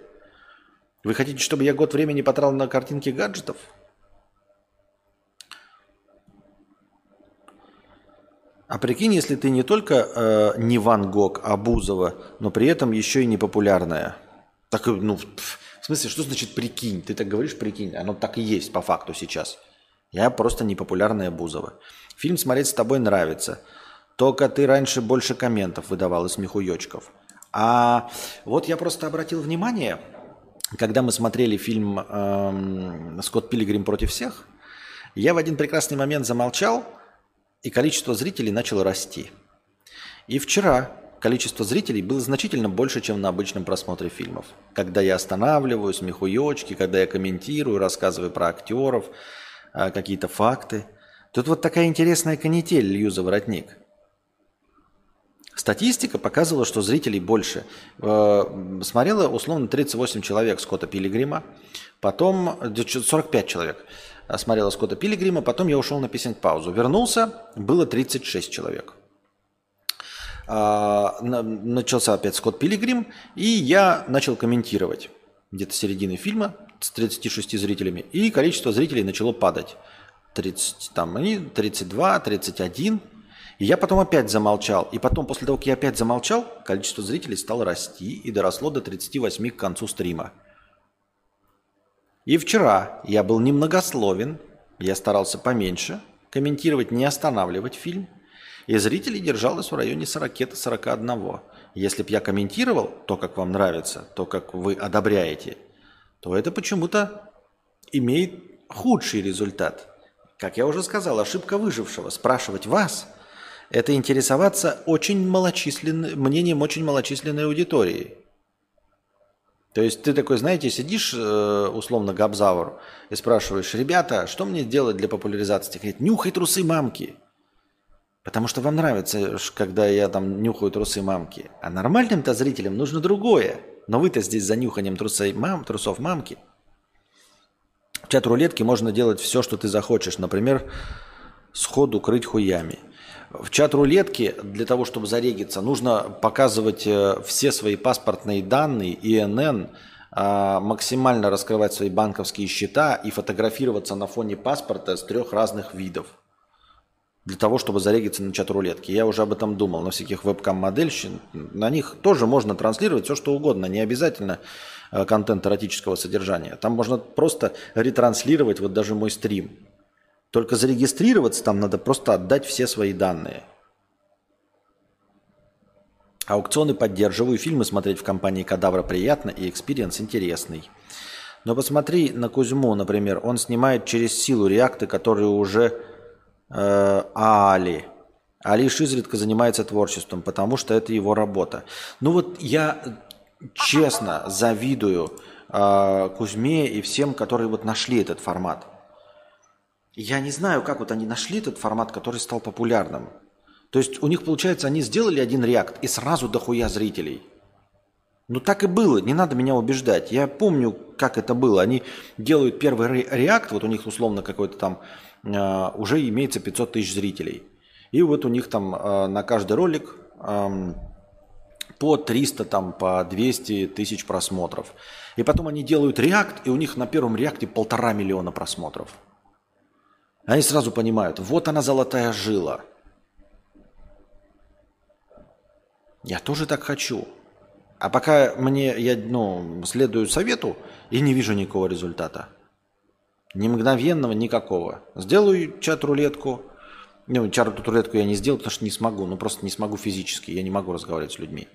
Вы хотите, чтобы я год времени потратил на картинки гаджетов? А прикинь, если ты не только э, не Ван Гог, а Бузова, но при этом еще и не популярная. Так, ну, в смысле, что значит прикинь? Ты так говоришь прикинь, оно так и есть по факту сейчас. Я просто не популярная Бузова. Фильм смотреть с тобой нравится. Только ты раньше больше комментов выдавал и смехуёчков. А вот я просто обратил внимание, когда мы смотрели фильм эм, «Скотт Пилигрим против всех», я в один прекрасный момент замолчал – и количество зрителей начало расти. И вчера количество зрителей было значительно больше, чем на обычном просмотре фильмов. Когда я останавливаюсь, мехуёчки, когда я комментирую, рассказываю про актеров, а, какие-то факты. Тут вот такая интересная канитель, лью за воротник. Статистика показывала, что зрителей больше. Э, смотрело условно 38 человек Скотта Пилигрима, потом 45 человек смотрела Скотта Пилигрима, потом я ушел на писинг-паузу. Вернулся, было 36 человек. А, начался опять Скотт Пилигрим, и я начал комментировать где-то середины фильма с 36 зрителями, и количество зрителей начало падать. 30, там, они 32, 31. И я потом опять замолчал. И потом, после того, как я опять замолчал, количество зрителей стало расти и доросло до 38 к концу стрима. И вчера я был немногословен, я старался поменьше, комментировать, не останавливать фильм, и зрителей держалось в районе 40-41. Если бы я комментировал то, как вам нравится, то, как вы одобряете, то это почему-то имеет худший результат. Как я уже сказал, ошибка выжившего. Спрашивать вас – это интересоваться очень малочисленным, мнением очень малочисленной аудитории. То есть ты такой, знаете, сидишь, э, условно, габзавр, и спрашиваешь, ребята, что мне делать для популяризации? Говорит, нюхай трусы мамки. Потому что вам нравится, когда я там нюхаю трусы мамки. А нормальным-то зрителям нужно другое. Но вы-то здесь за нюханием трусей мам, трусов мамки. В чат-рулетке можно делать все, что ты захочешь. Например, сходу крыть хуями. В чат-рулетке для того, чтобы зарегиться, нужно показывать э, все свои паспортные данные, ИНН, а, максимально раскрывать свои банковские счета и фотографироваться на фоне паспорта с трех разных видов для того, чтобы зарегиться на чат-рулетке. Я уже об этом думал, на всяких вебкам-модельщин. На них тоже можно транслировать все, что угодно, не обязательно э, контент эротического содержания. Там можно просто ретранслировать вот даже мой стрим. Только зарегистрироваться там надо просто отдать все свои данные. Аукционы поддерживаю, фильмы смотреть в компании Кадавра приятно и experience интересный. Но посмотри на Кузьму, например, он снимает через силу реакты, которые уже э, Али. А лишь изредка занимается творчеством, потому что это его работа. Ну вот я честно завидую э, Кузьме и всем, которые вот нашли этот формат. Я не знаю, как вот они нашли этот формат, который стал популярным. То есть у них, получается, они сделали один реакт и сразу дохуя зрителей. Ну так и было, не надо меня убеждать. Я помню, как это было. Они делают первый реакт, вот у них условно какой-то там э, уже имеется 500 тысяч зрителей. И вот у них там э, на каждый ролик э, по 300, там, по 200 тысяч просмотров. И потом они делают реакт, и у них на первом реакте полтора миллиона просмотров. Они сразу понимают, вот она золотая жила. Я тоже так хочу. А пока мне, я ну, следую совету и не вижу никакого результата. Ни мгновенного, никакого. Сделаю чат-рулетку. Ну, чат-рулетку я не сделаю, потому что не смогу. Ну, просто не смогу физически. Я не могу разговаривать с людьми.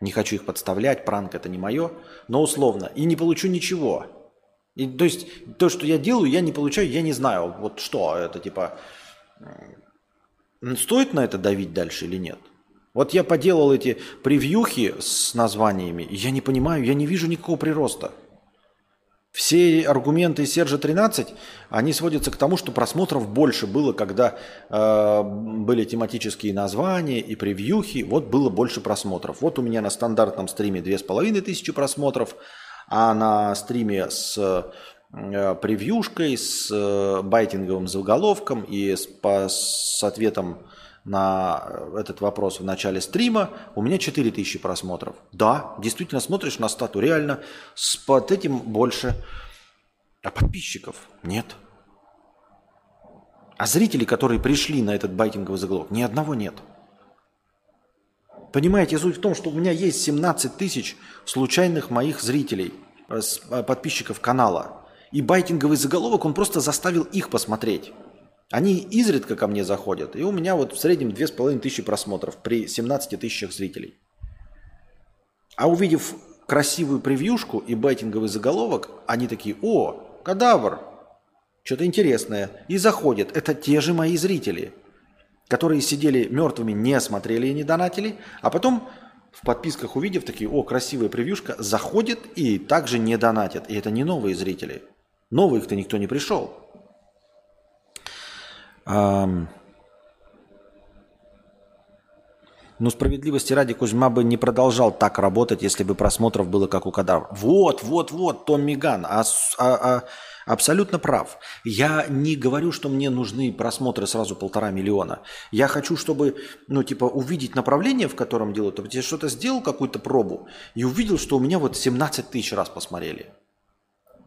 Не хочу их подставлять, пранк это не мое. Но условно. И не получу ничего. И, то есть то, что я делаю, я не получаю, я не знаю, вот что это типа, стоит на это давить дальше или нет. Вот я поделал эти превьюхи с названиями, я не понимаю, я не вижу никакого прироста. Все аргументы Сержа 13, они сводятся к тому, что просмотров больше было, когда э, были тематические названия и превьюхи, вот было больше просмотров. Вот у меня на стандартном стриме 2500 просмотров, а на стриме с э, превьюшкой, с э, байтинговым заголовком и с, по, с ответом на э, этот вопрос в начале стрима, у меня 4000 просмотров. Да, действительно смотришь на стату, реально с под этим больше. А подписчиков нет. А зрителей, которые пришли на этот байтинговый заголовок, ни одного нет. Понимаете, суть в том, что у меня есть 17 тысяч случайных моих зрителей, э, э, подписчиков канала. И байтинговый заголовок, он просто заставил их посмотреть. Они изредка ко мне заходят, и у меня вот в среднем 2500 просмотров при 17 тысячах зрителей. А увидев красивую превьюшку и байтинговый заголовок, они такие, о, кадавр, что-то интересное. И заходят. Это те же мои зрители которые сидели мертвыми, не смотрели и не донатили, а потом в подписках увидев такие, о, красивая превьюшка, заходят и также не донатят. И это не новые зрители. Новых-то никто не пришел. Um... Ну, справедливости ради, Кузьма бы не продолжал так работать, если бы просмотров было как у Кадавра. Вот, вот, вот, Том Миган. А, а, а Абсолютно прав. Я не говорю, что мне нужны просмотры сразу полтора миллиона. Я хочу, чтобы, ну, типа, увидеть направление, в котором делают. Вот я что-то сделал, какую-то пробу, и увидел, что у меня вот 17 тысяч раз посмотрели.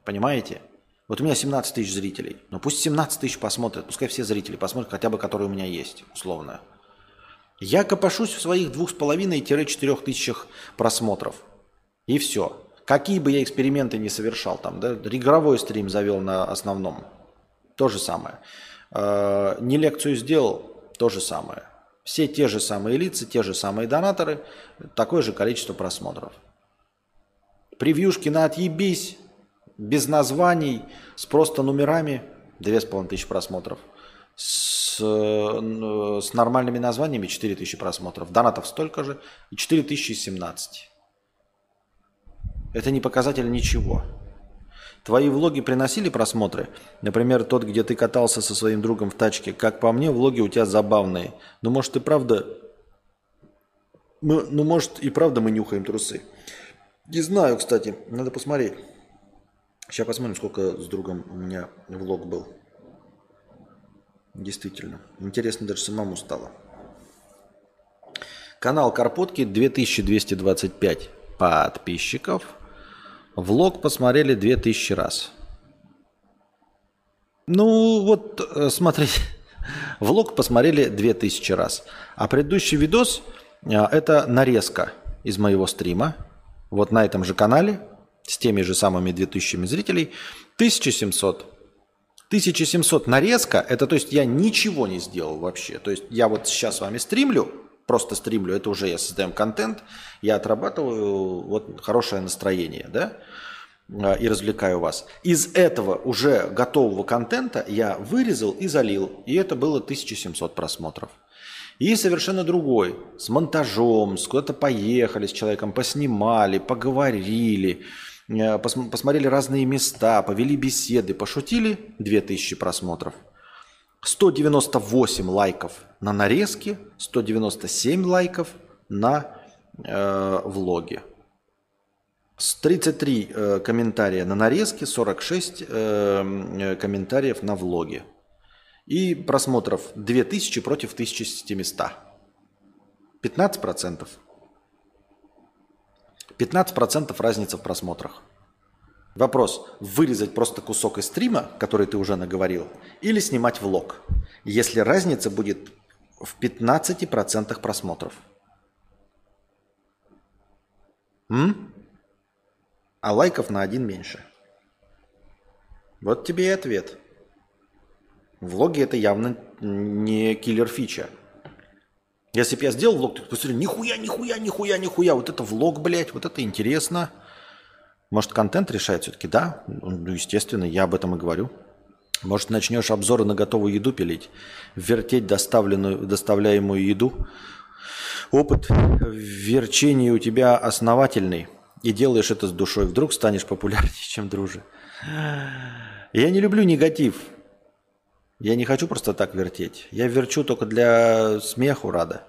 Понимаете? Вот у меня 17 тысяч зрителей. Ну пусть 17 тысяч посмотрят, пускай все зрители посмотрят, хотя бы которые у меня есть, условно. Я копошусь в своих 2,5-4 тысячах просмотров. И все. Какие бы я эксперименты не совершал, там, да, игровой стрим завел на основном, то же самое. Э, не лекцию сделал, то же самое. Все те же самые лица, те же самые донаторы, такое же количество просмотров. Превьюшки на отъебись, без названий, с просто номерами, 2500 просмотров. С, э, с нормальными названиями 4000 просмотров. Донатов столько же и 4017. Это не показатель ничего. Твои влоги приносили просмотры? Например, тот, где ты катался со своим другом в тачке. Как по мне, влоги у тебя забавные. Ну, может, и правда... Ну, ну может, и правда мы нюхаем трусы. Не знаю, кстати. Надо посмотреть. Сейчас посмотрим, сколько с другом у меня влог был. Действительно. Интересно даже самому стало. Канал Карпотки 2225 подписчиков. Влог посмотрели 2000 раз. Ну, вот, э, смотри, влог посмотрели 2000 раз. А предыдущий видос э, – это нарезка из моего стрима. Вот на этом же канале, с теми же самыми 2000 зрителей, 1700. 1700 нарезка – это то есть я ничего не сделал вообще. То есть я вот сейчас с вами стримлю, просто стримлю, это уже я создаю контент, я отрабатываю вот хорошее настроение, да, а, и развлекаю вас. Из этого уже готового контента я вырезал и залил, и это было 1700 просмотров. И совершенно другой, с монтажом, с куда-то поехали с человеком, поснимали, поговорили, пос посмотрели разные места, повели беседы, пошутили, 2000 просмотров – 198 лайков на нарезке, 197 лайков на э, влоге. 33 э, комментария на нарезке, 46 э, э, комментариев на влоге. И просмотров 2000 против 1700. 15%. 15% разница в просмотрах. Вопрос, вырезать просто кусок из стрима, который ты уже наговорил, или снимать влог, если разница будет в 15% просмотров. М? А лайков на один меньше. Вот тебе и ответ. Влоги это явно не киллер фича. Если бы я сделал влог, ты посмотри, нихуя, нихуя, нихуя, нихуя, вот это влог, блядь, вот это интересно – может, контент решает все-таки? Да, ну, естественно, я об этом и говорю. Может, начнешь обзоры на готовую еду пилить, вертеть доставленную, доставляемую еду. Опыт верчения у тебя основательный, и делаешь это с душой. Вдруг станешь популярнее, чем дружи. Я не люблю негатив. Я не хочу просто так вертеть. Я верчу только для смеху рада.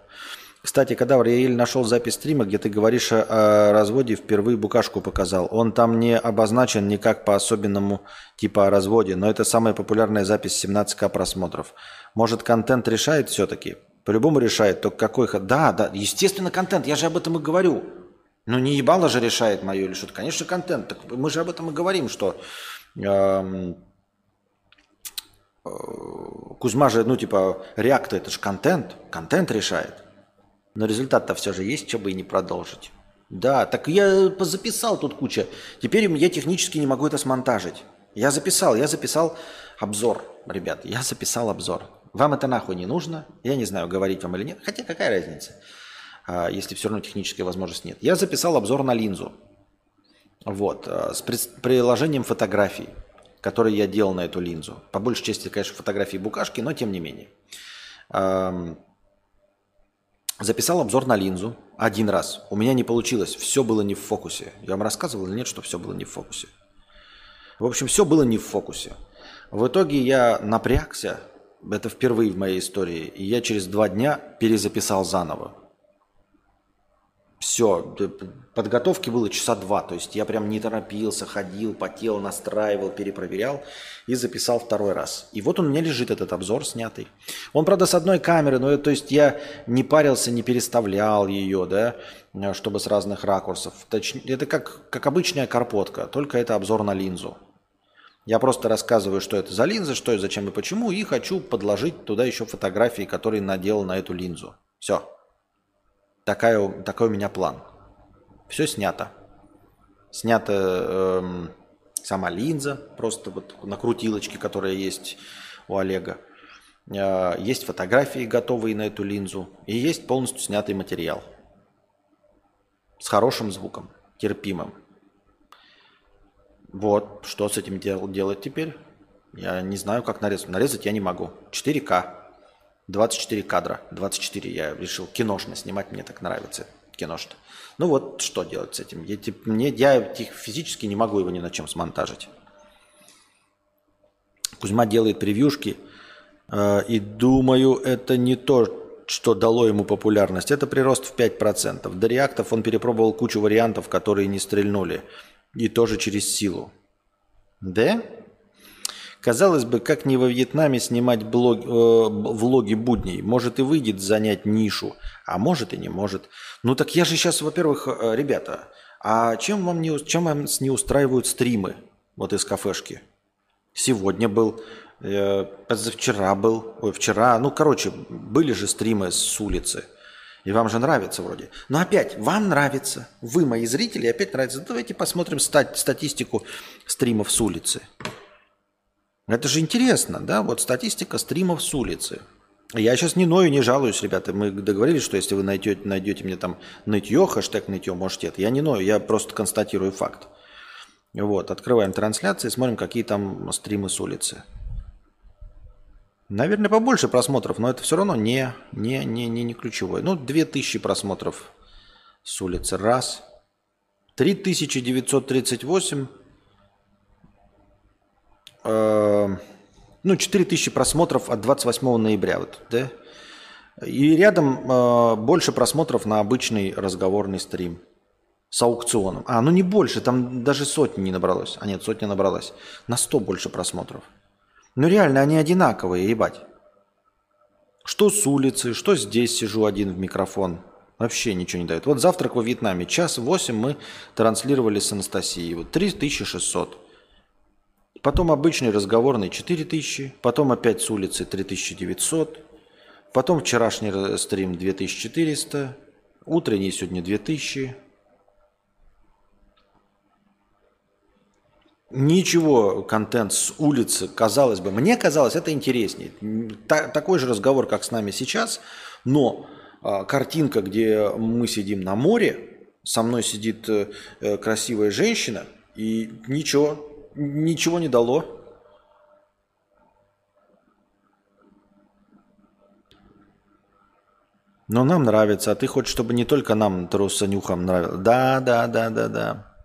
Кстати, Кадавр, я еле нашел запись стрима, где ты говоришь о, разводе, впервые букашку показал. Он там не обозначен никак по-особенному типа о разводе, но это самая популярная запись 17к просмотров. Может, контент решает все-таки? По-любому решает, только какой... Да, да, естественно, контент, я же об этом и говорю. Ну, не ебало же решает мое или что-то. Конечно, контент. Так мы же об этом и говорим, что... Эм, э, Кузьма же, ну, типа, реакт это же контент. Контент решает. Но результат-то все же есть, чтобы и не продолжить. Да, так я записал тут куча. Теперь я технически не могу это смонтажить. Я записал, я записал обзор, ребят, я записал обзор. Вам это нахуй не нужно, я не знаю, говорить вам или нет. Хотя какая разница, а, если все равно технической возможности нет. Я записал обзор на линзу. Вот, а, с приложением фотографий, которые я делал на эту линзу. По большей части, конечно, фотографии букашки, но тем не менее. Записал обзор на линзу один раз. У меня не получилось. Все было не в фокусе. Я вам рассказывал или нет, что все было не в фокусе. В общем, все было не в фокусе. В итоге я напрягся. Это впервые в моей истории. И я через два дня перезаписал заново. Все, подготовки было часа два. То есть я прям не торопился, ходил, потел, настраивал, перепроверял и записал второй раз. И вот у меня лежит, этот обзор снятый. Он, правда, с одной камеры, но то есть я не парился, не переставлял ее, да, чтобы с разных ракурсов. Это как, как обычная карпотка, только это обзор на линзу. Я просто рассказываю, что это за линза, что и зачем и почему, и хочу подложить туда еще фотографии, которые наделал на эту линзу. Все. Такая, такой у меня план. Все снято. Снята эм, сама линза, просто вот на крутилочке, которая есть у Олега. э, есть фотографии, готовые на эту линзу, и есть полностью снятый материал. С хорошим звуком, терпимым. Вот, что с этим дел- делать теперь? Я не знаю, как нарезать. Нарезать я не могу. 4К. 24 кадра. 24 я решил киношно снимать, мне так нравится киношно. Ну вот, что делать с этим? Я, тип- мне, я физически не могу его ни на чем смонтажить. Кузьма делает превьюшки, э, и думаю, это не то, что дало ему популярность. Это прирост в 5%. До реактов он перепробовал кучу вариантов, которые не стрельнули. И тоже через силу. Да? Казалось бы, как не во Вьетнаме снимать блог, э, влоги будней. Может и выйдет занять нишу, а может и не может. Ну так я же сейчас, во-первых, э, ребята, а чем вам не, чем вам не устраивают стримы вот из кафешки? Сегодня был, э, позавчера был, ой, вчера, ну, короче, были же стримы с улицы. И вам же нравится вроде. Но опять, вам нравится. Вы, мои зрители, опять нравится. Давайте посмотрим стать, статистику стримов с улицы. Это же интересно, да? Вот статистика стримов с улицы. Я сейчас не ною, не жалуюсь, ребята. Мы договорились, что если вы найдете, найдете мне там нытье, хэштег нытье, можете это. Я не ною, я просто констатирую факт. Вот, открываем трансляции, смотрим, какие там стримы с улицы. Наверное, побольше просмотров, но это все равно не, не, не, не, не ключевое. Ну, 2000 просмотров с улицы. Раз. 3938. Э, ну, 4000 просмотров от 28 ноября. Вот, да? И рядом э, больше просмотров на обычный разговорный стрим с аукционом. А, ну не больше, там даже сотни не набралось. А нет, сотня набралась. На 100 больше просмотров. Ну реально, они одинаковые, ебать. Что с улицы, что здесь сижу один в микрофон. Вообще ничего не дает. Вот завтрак во Вьетнаме. Час восемь мы транслировали с Анастасией. Вот 3600. Потом обычный разговорный 4000. Потом опять с улицы 3900. Потом вчерашний стрим 2400. Утренний сегодня 2000. Ничего, контент с улицы, казалось бы, мне казалось, это интереснее. Та- такой же разговор, как с нами сейчас, но а, картинка, где мы сидим на море, со мной сидит э, э, красивая женщина, и ничего, ничего не дало. Но нам нравится, а ты хочешь, чтобы не только нам, трусанюхам, нравилось. Да, да, да, да, да.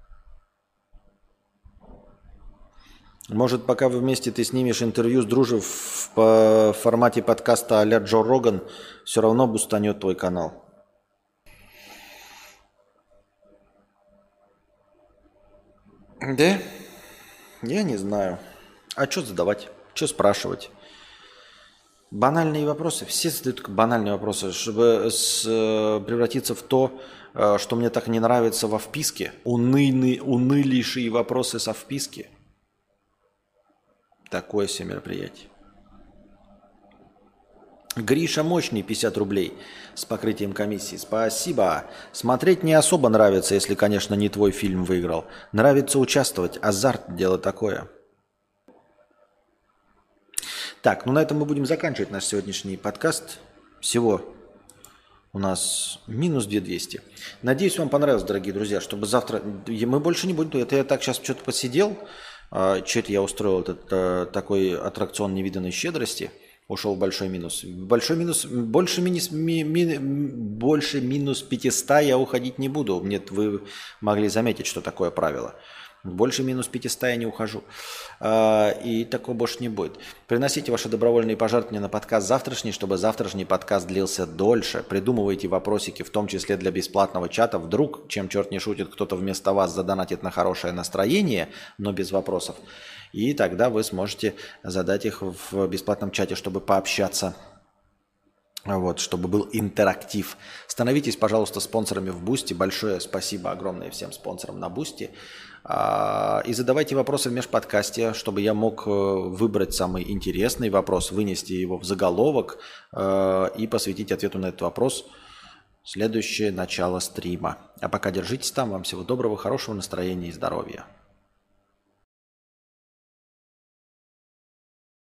Может, пока вы вместе ты снимешь интервью с Дружев в по формате подкаста а-ля Джо Роган, все равно бустанет твой канал. Да? Я не знаю. А что задавать? Что спрашивать? Банальные вопросы. Все задают банальные вопросы, чтобы с- э, превратиться в то, э, что мне так не нравится во вписке. Унылые, унылейшие вопросы со вписки. Такое себе мероприятие. Гриша Мощный, 50 рублей с покрытием комиссии. Спасибо. Смотреть не особо нравится, если, конечно, не твой фильм выиграл. Нравится участвовать. Азарт – дело такое. Так, ну на этом мы будем заканчивать наш сегодняшний подкаст. Всего у нас минус 2200. Надеюсь, вам понравилось, дорогие друзья, чтобы завтра... Мы больше не будем... Это я так сейчас что-то посидел. Что-то я устроил этот э, такой аттракцион невиданной щедрости. Ушел большой минус. Большой минус... Больше, минус, ми- ми- больше минус 500 я уходить не буду. Мне вы могли заметить, что такое правило. Больше минус 500 я не ухожу. А, И такого больше не будет. Приносите ваши добровольные пожертвования на подкаст завтрашний, чтобы завтрашний подкаст длился дольше. Придумывайте вопросики, в том числе для бесплатного чата. Вдруг, чем черт не шутит, кто-то вместо вас задонатит на хорошее настроение, но без вопросов. И тогда вы сможете задать их в бесплатном чате, чтобы пообщаться вот, чтобы был интерактив. Становитесь, пожалуйста, спонсорами в Boosty. Большое спасибо огромное всем спонсорам на Boosty. А, И задавайте вопросы в межподкасте, чтобы я мог э, выбрать самый интересный вопрос, вынести его в заголовок э, и посвятить ответу на этот вопрос следующее начало стрима. А пока держитесь там. Вам всего доброго, хорошего настроения и здоровья.